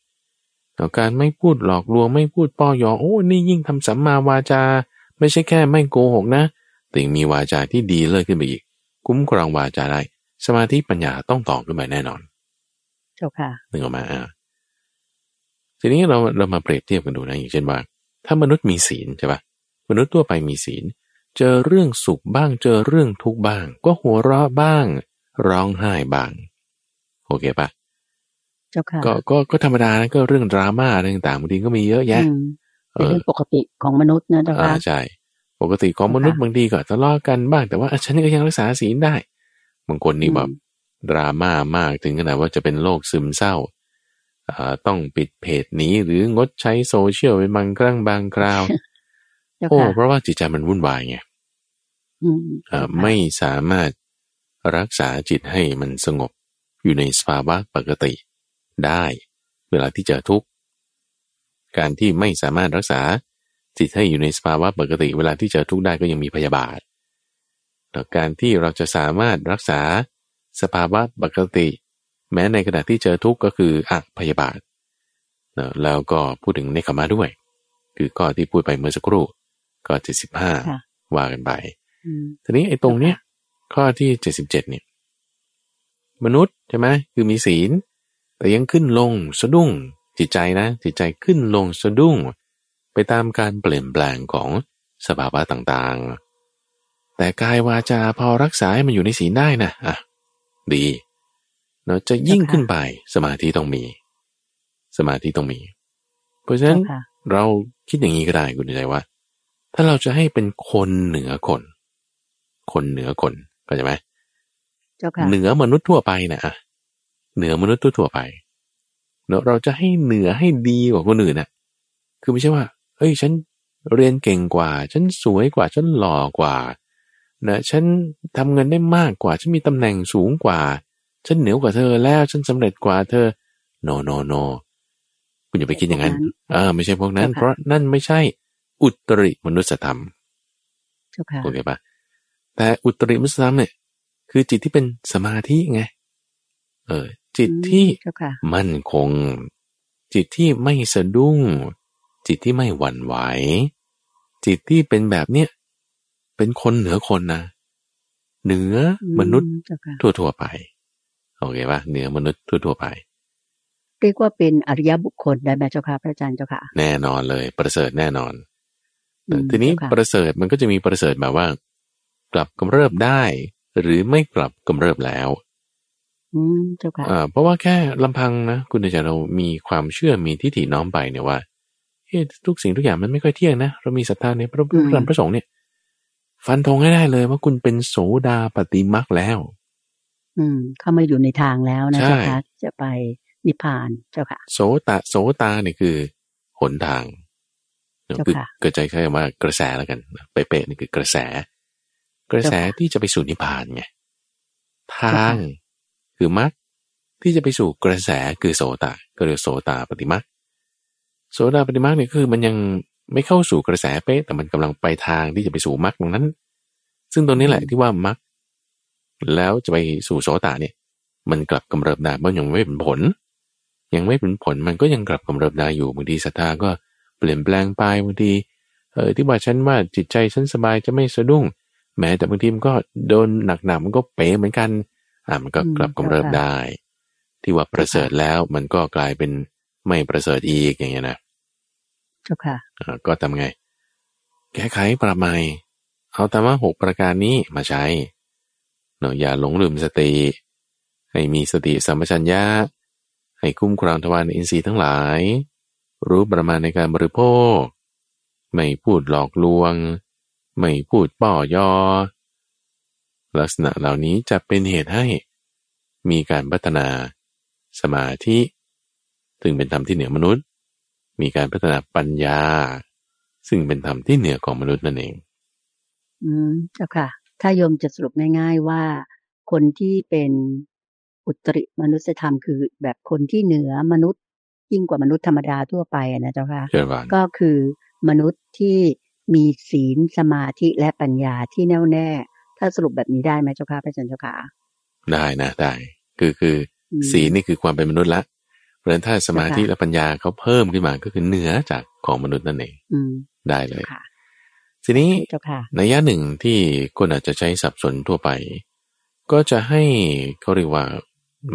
การไม่พูดหลอกลวงไม่พูดป้อยอโอ้นี่ยิ่งทำสัมมาวาจา ไม่ใช่แค่ไม่โกหกนะแต่ยังมีวาจาที่ดีเลิศขึ้นไปอีก คุ้มครองวาจาได้สมาธิปัญญาต้องต่อขึ้นไปแน่นอนเจ้าค่ะนึกออกมาอ่าทีนี้เราเรามาเปรียบเทียบกันดูนะอย่างเช่นว่า ถ้ามนุษย์มีศีลใช่ปะมนุษย์ทั่วไปมีศีล เจอเรื่องสุขบ้าง เจอเรื่องทุกข์บ้าง ก็หัวเราะบ้าง ร้องไห้บ้าง โอเคปะ เจ้าค่ะก็ก็ก็ธรรมดานะก็เรื่องดราม่าอะไรต่างๆบางทีก็มีเยอะแยะอืมเอเป็นอเรื่องปกติของมนุษย์นะเจ้าอ่าค่ะใช่ปกติของมนุษย์ค่ะบางทีก็ทะเลาะกันบ้างแต่ว่าอะฉันก็ยังรักษาศีลได้บางคนนี่อืมแบบดราม่ามากถึงขนาดว่าจะเป็นโรคซึมเศร้าอ่าต้องปิดเพจหนี้หรืองดใช้โซเชียลเป็นบางครั้งบางคราวเจ้าโอ้ค่ะเพราะว่าจิตใจมันวุ่นวายไงอืมเอ่อไม่สามารถรักษาจิตให้มันสงบอยู่ในสภาวะปกติ ได้ เวลาที่เจอทุกข์ การที่ไม่สามารถรักษาจิตให้อยู่ในสภาวะปกติ เวลาที่เจอทุกข์ได้ก็ยังมีพยาบาทแล้วการที่เราจะสามารถรักษาสภาวะปกติ แม้ในขณะที่เจอทุกข์ก็คืออะพยาบาทนะแล้วก็พูดถึงในขมาด้วย คือข้อที่พูดไปเมื่อสักครู่ก็เจ็ดสิบห้าค่ะว่ากันไปอืมทีนี้ไอ้ตรงเนี้ยข้อที่เจ็ดสิบเจ็ดเนี่ย มนุษย์ใช่ไหมคือมีศีล แต่ยังขึ้นลงสะดุ้ง จิตใจนะ จิตใจขึ้นลงสะดุ้ง ไปตามการเปลี่ยนแปลงของสภาวะต่างๆ แต่กายวาจาพอรักษาให้มันอยู่ในศีลได้นะอะดีเนาะจะยิ่งขึ้นไปสมาธิต้องมี สมาธิต้องมี เพราะฉะนั้นเจ้าค่ะเราคิดอย่างนี้ก็ได้คุณใจว่า ถ้าเราจะให้เป็นคนเหนือคน คนเหนือคนเข้าใจไหมเจ้าค่ะเหนือมนุษย์ทั่วไปนะอะ เหนือมนุษย์ทั่วๆไปเนอะเราจะให้เหนือให้ดีกว่าคนอื่นน่ะคือไม่ใช่ว่า เฮ้ย ฉันเรียนเก่งกว่า ฉันสวยกว่า ฉันหล่อกว่า นะ ฉันทำเงินได้มากกว่า ฉันมีตำแหน่งสูงกว่า ฉันเหนือกว่าเธอแล้ว ฉันสำเร็จกว่าเธอ no no no คุณอย่าไปคิดอย่างนั้น เออ ไม่ใช่พวกนั้นเจ้าค่ะเพราะนั่นไม่ใช่ อุตริมนุสธรรมเจ้าค่ะโอเคปะแต่อุตริมุสลิมเนี่ย คือจิตที่เป็นสมาธิไง เออ จิตที่เจ้าค่ะมั่นคง จิตที่ไม่สะดุ้ง จิตที่ไม่หวั่นไหว จิตที่เป็นแบบเนี้ยเป็นคนเหนือคนนะเหนือมนุษย์อืเจ้าค่ะทั่วๆไปโอเคปะเหนือมนุษย์ทั่วๆไปเรียกว่าเป็นอริยบุคคลได้ไหมเจ้าค่ะพระอาจารย์เจ้าค่ะ แน่นอนเลย ประเสริฐแน่นอนอืมทีนี้เจ้าค่ะประเสริฐมันก็จะมีประเสริฐแบบว่า กลับกำเริบได้ หรือไม่กลับกำเริบแล้ว อืมเจ้าค่ะอ่าเพราะว่าแค่ลำพังนะคุณอาจารย์เรามีความเชื่อมีทิฏฐิน้อมไปเนี่ยว่าเฮ้ยทุกสิ่งทุกอย่างมันไม่ค่อยเที่ยงนะเรามีศรัทธาในพระพุทธพระธรรมพระสงฆ์เนี่ย ฟันธงให้ได้เลยว่าคุณเป็นโสดาปฏิมักแล้ว อืม เข้ามาอยู่ในทางแล้วนะใช่เจ้าค่ะจะไปนิพพานเจ้าค่ะ โสตะโสตาเนี่ยคือหนทางเจ้าคือค่ะเกิดใจแค่ว่ากระแสแล้วกันเป๊ะๆนี่คือกระแส กระแสเจ้าค่ะที่จะไปสู่นิพพานไงทาง คือมรรคที่จะไปสู่กระแสคือโสตะก็เรียกโสตาปฏิมักโสตาปฏิมักเนี่ยคือมันยังไม่เข้าสู่กระแสเป๊ะแต่มันกำลังไปทางที่จะไปสู่มรรคตรงนั้น ซึ่งตรงนี้แหละที่ว่ามรรคแล้วจะไปสู่โสตาเนี่ย มันกลับกำเริบได้มันยังไม่เป็นผล ยังไม่เป็นผลมันก็ยังกลับกำเริบได้อยู่บางทีศรัทธาก็เปลี่ยนแปลงไปบางทีเออที่ว่าฉันว่าจิตใจฉันสบายจะไม่สะดุ้ง แม้แต่บางทีมันก็โดนหนักๆมันก็เป๋เหมือนกัน อ่ามันก็อืมกลับกำเริบเจ้าค่ะได้ ที่ว่าประเสริฐแล้วมันก็กลายเป็นไม่ประเสริฐอีกอย่างเงี้ยนะเจ้าค่ะอ่าก็ทำไง แก้ไขปรับใหม่เอาธรรมะหกประการนี้มาใช้เนาะอย่าหลงลืมสติ ให้มีสติสัมปชัญญะ ให้คุ้มครองทวารอินทรีย์ทั้งหลาย รู้ประมาณในการบริโภค ไม่พูดหลอกลวง ไม่พูดป้อยอ ลักษณะเหล่านี้จะเป็นเหตุให้มีการพัฒนาสมาธิซึ่งเป็นธรรมที่เหนือมนุษย์ มีการพัฒนาปัญญา ซึ่งเป็นธรรมที่เหนือของมนุษย์นั่นเอง อืมเจ้าค่ะ ถ้าโยมจะสรุปง่าย ๆว่า คนที่เป็นอุตริมนุษยธรรมคือ แบบคนที่เหนือมนุษย์ ยิ่งกว่ามนุษย์ธรรมดาทั่วไปอะนะเจ้าค่ะเชิญวานก็คือมนุษย์ที่มีศีลสมาธิและปัญญาที่แน่วแน่ ถ้าสรุปแบบนี้ได้ไหมเจ้าค่ะพระอาจารย์เจ้าค่ะได้นะได้ คือคืออมศีลนี่คือความเป็นมนุษย์ละเพราะฉะนั้นถ้าสมาธิเจ้าค่ะและปัญญาเขาเพิ่มขึ้นมาก็คือเหนือจากของมนุษย์นั่นเองอืมได้เลเจ้ายค่ะทีนี้เจ้าค่ะในยะหนึ่งที่คนอาจจะใช้สับสนทั่วไป ก็จะให้เขาเรียกว่า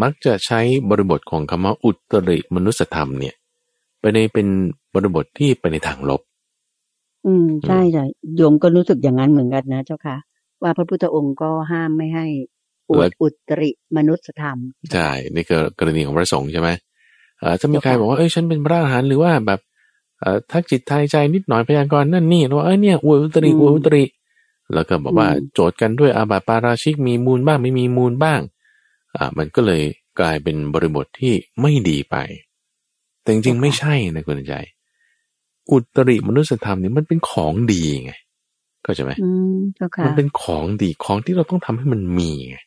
มักจะใช้บริบทของคำว่าอุตริมนุสธรรมเนี่ย ไปในเป็นบริบทที่ไปในทางลบ อืมใช่ใช่โยมก็รู้สึกอย่างนั้นเหมือนกันนะเจ้าค่ะ ว่าพระพุทธองค์ก็ห้ามไม่ให้อวแล้ดวอุตริมนุษยธรรม ใช่นี่คือกรณีของพระสงฆ์ใช่ไหมเอ่อถ้ามีใครเจ้าค่ะบอกว่าเอ้ยฉันเป็นพระอรหันต์หรือว่าแบบเอ่อทักจิตทายใจนิดหน่อยพยากรณ์นั่นนี่แล้วว่าเอ้ยเนี่ยอวยอุตริอวยอุตริ แล้วก็บอกว่าโจทย์กันด้วยอาบัติปาราชิกมีมูลบ้างไม่มีมูลบ้างอ่ามันก็เลยกลายเป็นบริบทที่ไม่ดีไป แต่จริงๆไม่ใช่นะคุณใจ อุตริมนุสธรรมนี่มันเป็นของดีไง ก็ใช่ไหมอืมเจ้าค่ะมันเป็นของดีของที่เราต้องทำให้มันมีไง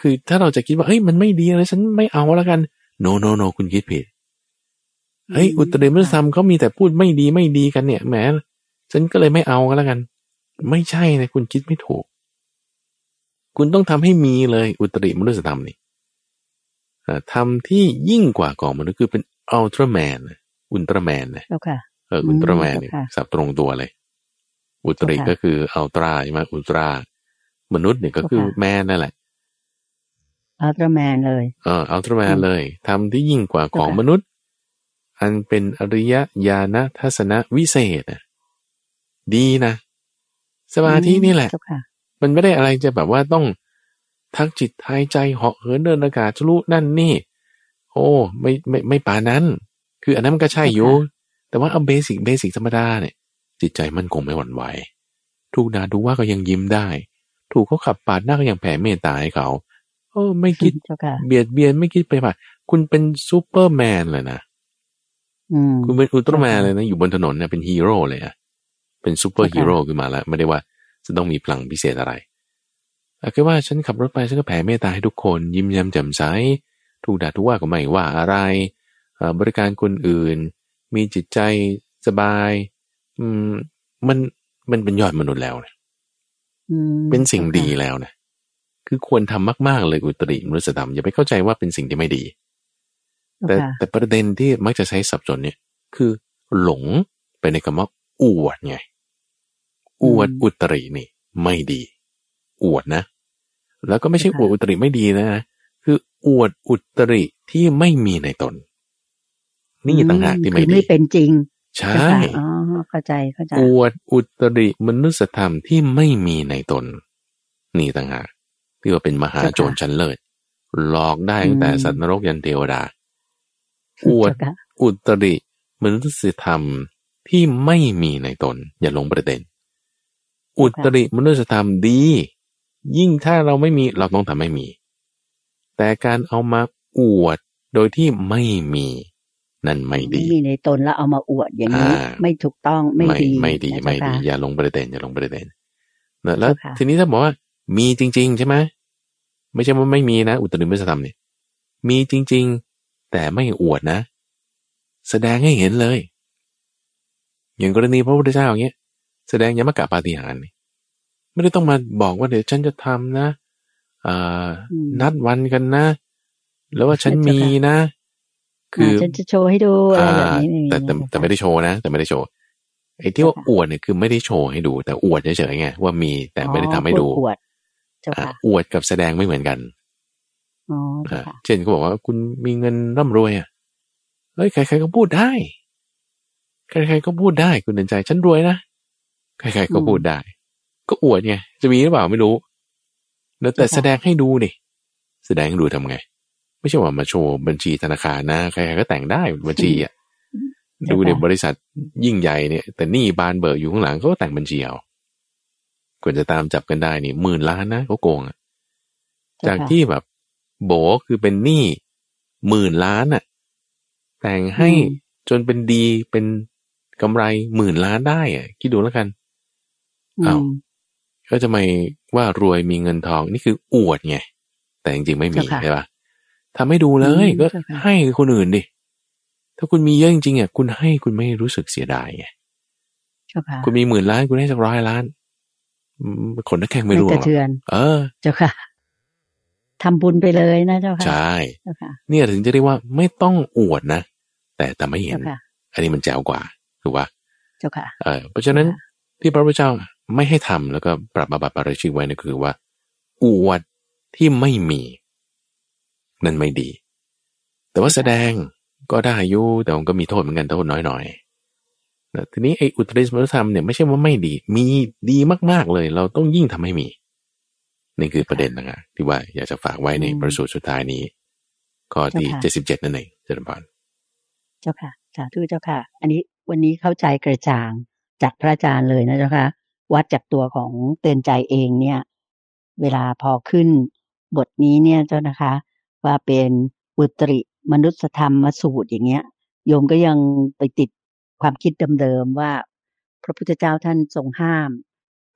คือถ้าเราจะคิดว่าเฮ้ยมันไม่ดีเลยฉันไม่เอาแล้วกัน โนโนโนคุณคิดผิดเฮ้ยอุตริมนุสธรรมเขามีแต่พูดไม่ดีไม่ดีกันเนี่ยแหมฉันก็เลยไม่เอาก็แล้วกัน ไม่ใช่นะคุณคิดไม่ถูก คุณต้องทำให้มีเลยอุตริมนุสธรรมนี่เอ่อทำที่ยิ่งกว่ากองมนุษย์คือเป็นอัลตร้าแมนอุลตร้าแมนนะเจ้าค่ะเอออืมอุลตร้าแมนเนี่ยค่ะสับตรงตัวเลย อุตริค่ะก็คืออัลตร้าใช่ไหมอุลตร้ามนุษย์เนี่ยก็คือค่ะ man นั่นแหละอัลตร้าแมนเลยเอออัลตร้าแมนอืมเลยธรรมที่ยิ่งกว่าของค่ะมนุษย์ อันเป็นอริยญาณทัศนวิเศษน่ะดีนะ สมาธินี่แหละเจ้าค่ะมันไม่ได้อะไรจะแบบว่าต้องทักจิตทายใจเหาะเหินเดินอากาศทะลุนั่นนี่ โอ้ไม่ไม่ไม่ปานนั้น คืออันนั้นมันก็ใช่อยู่ค่ะแต่ว่าเอา basic basic ธรรมดาเนี่ย จิตใจมันคงไม่หวั่นไหว ถูกด่าดุว่าก็ยังยิ้มได้ ถูกเขาขับปาดหน้าก็ยังแผ่เมตตาให้เขาโอ้ไม่คิดเจ้าค่ะเบียดเบียนไม่คิดไปผ่านคุณเป็นซูเปอร์แมนเลยนะอืมคุณเป็นอุลตร้าแมนค่ะเลยนะอยู่บนถนนเนี่ยเป็นฮีโร่เลยอะเป็นซูเปอร์ค่ะฮีโร่ขึ้นมาแล้วไม่ได้ว่าจะต้องมีพลังพิเศษอะไรแต่คือว่าฉันขับรถไปฉันก็แผ่เมตตาให้ทุกคน ยิ้มแย้มแจ่มใสถูกด่าดุว่าก็ไม่ว่าอะไรเอ่อบริการคนอื่น มีจิตใจสบาย อืม มันมันเป็นยอดมนุษย์แล้วนะอืมเป็นสิ่งดีเจ้าค่ะแล้วนะคือควรทำมาก ๆ เลยอุตริมนุสธรรมอย่าไปเข้าใจว่าเป็นสิ่งที่ไม่ดี แต่เจ้าค่ะแต่ประเด็นที่มักจะใช้สับสนเนี่ย คือหลงไปในคำว่าอวดไง อวดอุตรินี่ ไม่ดี อวดนะ แล้วก็ไม่ใช่อวดอุตริไม่ดีนะคืออวดอุตริที่ไม่มีในตน นี่ต่างหากที่ไม่คือดีไม่เป็นจริง ใช่เจ้าค่ะอ๋อเข้าใจเข้าใจอวดอุตริมนุสธรรมที่ไม่มีในตน นี่ต่างหากที่ว่าเป็นมหาโจรชั้นเลิศหลอกได้ตั้งแต่อืมสัตว์นรกยันเทวดา อวดเจ้าค่ะอุตริมนุษยธรรมที่ไม่มีในตน อย่าหลงประเด็น อุตริมนุษยธรรมดี ยิ่งถ้าเราไม่มีเราต้องทำให้มี แต่การเอามาอวดโดยที่ไม่มี นั่นไม่ไม่ดีมีในตนแล้วเอามาอวดอย่างนี้อ่าไม่ถูกต้องไม่ดีไม่ดีนะไม่ดีเจ้าค่ะอย่าลงประเด็นอย่าลงประเด็นนะแล้วเจ้าค่ะทีนี้ถ้าบอกว่ามีจริง ๆ ใช่ไหมไม่ใช่ว่าไม่มีนะ อุตริมนุษยธรรมเนี่ยมีจริง ๆ แต่ไม่อวดนะ แสดงให้เห็นเลย อย่างกรณีพระพุทธเจ้าอย่างเงี้ย แสดงยมกะปาฏิหาริย์นี่ไม่ได้ต้องมาบอกว่าเดี๋ยวฉันจะทำนะอ่าอืมนัดวันกันนะ แล้วว่าฉันมีนะ คือฉันจะโชว์ให้ดูอะไรแบบนี้ไม่มีแต่แต่นะแต่ไม่ได้โชว์นะ แต่ไม่ได้โชว์ไอ้ที่ว่าอวดเนี่ยคือไม่ได้โชว์ให้ดู แต่อวดเฉยๆไงว่ามีแต่ไม่ได้ทำให้ดูอ๋อพูอวดเจ้าอะค่ะอวดกับแสดงไม่เหมือนกันอ๋อเจ้าอะค่ะเช่นเขาบอกว่าคุณมีเงินร่ำรวยอะเฮ้ยใครๆก็พูดได้ ใครๆก็พูดได้ คุณเดินใจฉันรวยนะใครๆก็พูดได้ ก็อวดไงจะมีหรือเปล่าไม่รู้ แล้วแต่แสดงให้ดูดิแสดงให้ดูทำไง ไม่ใช่ว่ามาโชว์บัญชีธนาคารนะใครๆก็แต่งได้บัญชีอะดูเดี๋ยวบริษัทยิ่งใหญ่เนี่ยแต่หนี่บานเบิกอยู่ข้างหลังเขาก็แต่งบัญชีเอากว่าจะตามจับกันได้นี่หมื่นล้านนะเขาโกงอะจากที่แบบโบคือเป็นหนี้หมื่นล้านอะแต่งให้จนเป็นดีเป็นกำไรหมื่นล้านได้อะคิดดูแล้วกันอืมอ้าวก็จะไม่ว่ารวยมีเงินทองนี่คืออวดไงแต่จริงๆไม่มีเจ้าค่ะใช่ปะ ทำให้ดูเลยอืมก็เจ้าค่ะให้คนอื่นดิ ถ้าคุณมีเยอะจริงๆอะคุณให้คุณไม่รู้สึกเสียดายไงเจ้าค่ะคุณมีหมื่นล้านคุณให้สักร้อยล้านอืมคนนักแข่งไม่ไม่รู้หกรระอกเทือนเออ เจ้าค่ะทำบุญไปเลยนะเจ้าค่ะ ใช่เจ้าค่ะเนี่ยถึงจะเรียกว่าไม่ต้องอวดนะ แต่แต่ไม่เห็นเจ้าค่ะอันนี้มันแจ๋วกว่าถูกปะเจ้าค่ะ เออ เพราะฉะนั้นค่ะที่พระพุทธเจ้าไม่ให้ทำแล้วก็ปรับมาบัติปาราชิกไว้นะคือว่า อวดที่ไม่มี นั่นไม่ดี แต่ว่าแสดงก็ได้อยู่แต่มันก็มีโทษเหมือนกันโทษน้อยหน่อยนะทีนี้ไอ้อุตริสมนุธรรมเนี่ยไม่ใช่ว่าไม่ดี มีดีมากๆเลย เราต้องยิ่งทำให้มีนี่คือประเด็นนะที่ว่าอยากจะฝากไว้ในอืมประสูตรสุดท้ายนี้ข้อที่เจ้าค่ะเจ็ดสิบเจ็ดนั่นเองเจริญพรเจ้าค่ะสาธุเจ้าค่ะ อันนี้วันนี้เข้าใจกระจ่างจากพระอาจารย์เลยนะเจ้าค่ะวัดจากตัวของเตือนใจเองเนี่ย เวลาพอขึ้นบทนี้เนี่ยเจ้านะคะ ว่าเป็นอุตริมนุสธรรมสูตรอย่างเงี้ย โยมก็ยังไปติดความคิดเดิมๆว่า พระพุทธเจ้าท่านทรงห้าม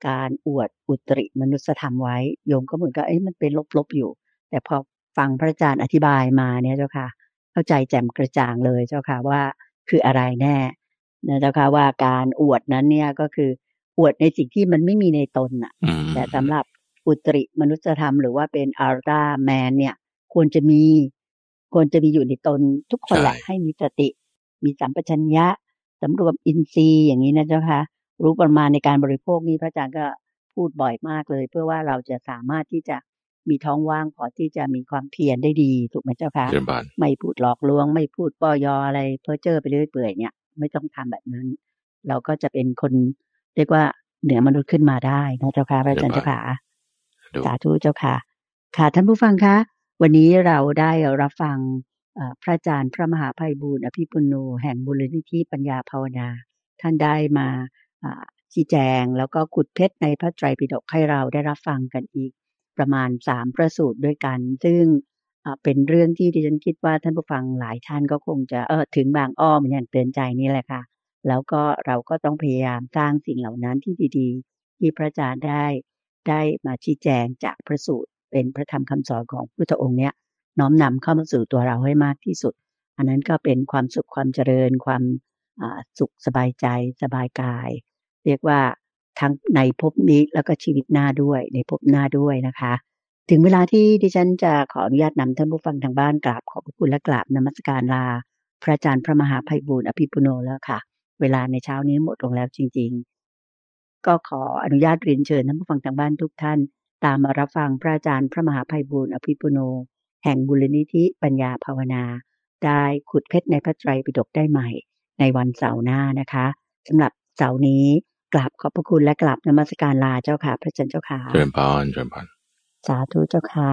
การอวดอุตริมนุสธรรมไว้ โยมก็เหมือนกับเอ้ยมันเป็นลบๆอยู่ แต่พอฟังพระอาจารย์อธิบายมาเนี่ยเจ้าค่ะ เข้าใจแจ่มกระจ่างเลยเจ้าค่ะว่าคืออะไรแน่นะเจ้าค่ะว่าการอวดนั้นเนี่ยก็คืออวดในสิ่งที่มันไม่มีในตนอะอืมแต่สำหรับอุตริมนุษยธรรมหรือว่าเป็นอัลตร้าแมนเนี่ย ควรจะมี ควรจะมีอยู่ในตน ทุกคนแหละใช่ให้มีสติ มีสัมปชัญญะสำรวมอินทรีย์อย่างนี้นะเจ้าค่ะรู้ประมาณในการบริโภคนี่พระอาจารย์ก็พูดบ่อยมากเลย เพื่อว่าเราจะสามารถที่จะมีท้องว่างพอที่จะมีความเพียรได้ดีถูกไหมเจ้าค่ะเจริญพรไม่พูดหลอกลวง ไม่พูดปอยออะไร เพ้อเจ้อไปเรื่อยเปื่อยเนี่ย ไม่ต้องทำแบบนั้น เราก็จะเป็นคนเรียกว่าเหนือมนุษย์ขึ้นมาได้นะเจ้าค่ะพระอาจารย์เจ้าค่ะดูสาธุเจ้าค่ะ ค่ะท่านผู้ฟังคะ วันนี้เราได้รับฟังพระอาจารย์พระมหาภัยบูร์อภิปุโนแห่งมูลนิธิปัญญาภาวนา ท่านได้มาชี้แจงแล้วก็ขุดเพชรในพระไตรปิฎกให้เราได้รับฟังกันอีกประมาณสามประสูตรด้วยกัน ซึ่งเป็นเรื่องที่ดิฉันคิดว่าท่านผู้ฟังหลายท่านก็คงจะเออถึงบางอ้อมอย่างเตือนใจนี่แหละค่ะ แล้วก็เราก็ต้องพยายามสร้างสิ่งเหล่านั้นที่ดีๆ ที่พระอาจารย์ได้ได้มาชี้แจงจากพระสูตร เป็นพระธรรมคำสอนของพุทธองค์เนี้ยน้อมนำเข้ามาสู่ตัวเราให้มากที่สุด อันนั้นก็เป็นความสุขความเจริญความสุขสบายใจสบายกาย เรียกว่าทั้งในภพนี้แล้วก็ชีวิตหน้าด้วยในภพหน้าด้วยนะคะ ถึงเวลาที่ดิฉันจะขออนุญาตนำท่านผู้ฟังทางบ้านกราบขอบพระคุณและกราบนมัสการลา พระอาจารย์พระมหาภัยบูร์อภิปุโนแล้วค่ะ เวลาในเช้านี้หมดลงแล้วจริง ๆ ก็ขออนุญาตเรียนเชิญท่านผู้ฟังทางบ้านทุกท่าน ตามมารับฟังพระอาจารย์พระมหาภัยบูร์อภิปุโน แห่งบุรนิธิปัญญาภาวนา ได้ขุดเพชรในพระไตรปิฎกได้ใหม่ ในวันเสาร์หน้านะคะสำหรับเสาร์นี้กราบขอบพระคุณและกราบนมัสการลาเจ้าค่ะ พระอาจารย์เจ้าค่ะเจริญพรเจริญพรสาธุเจ้าค่ะ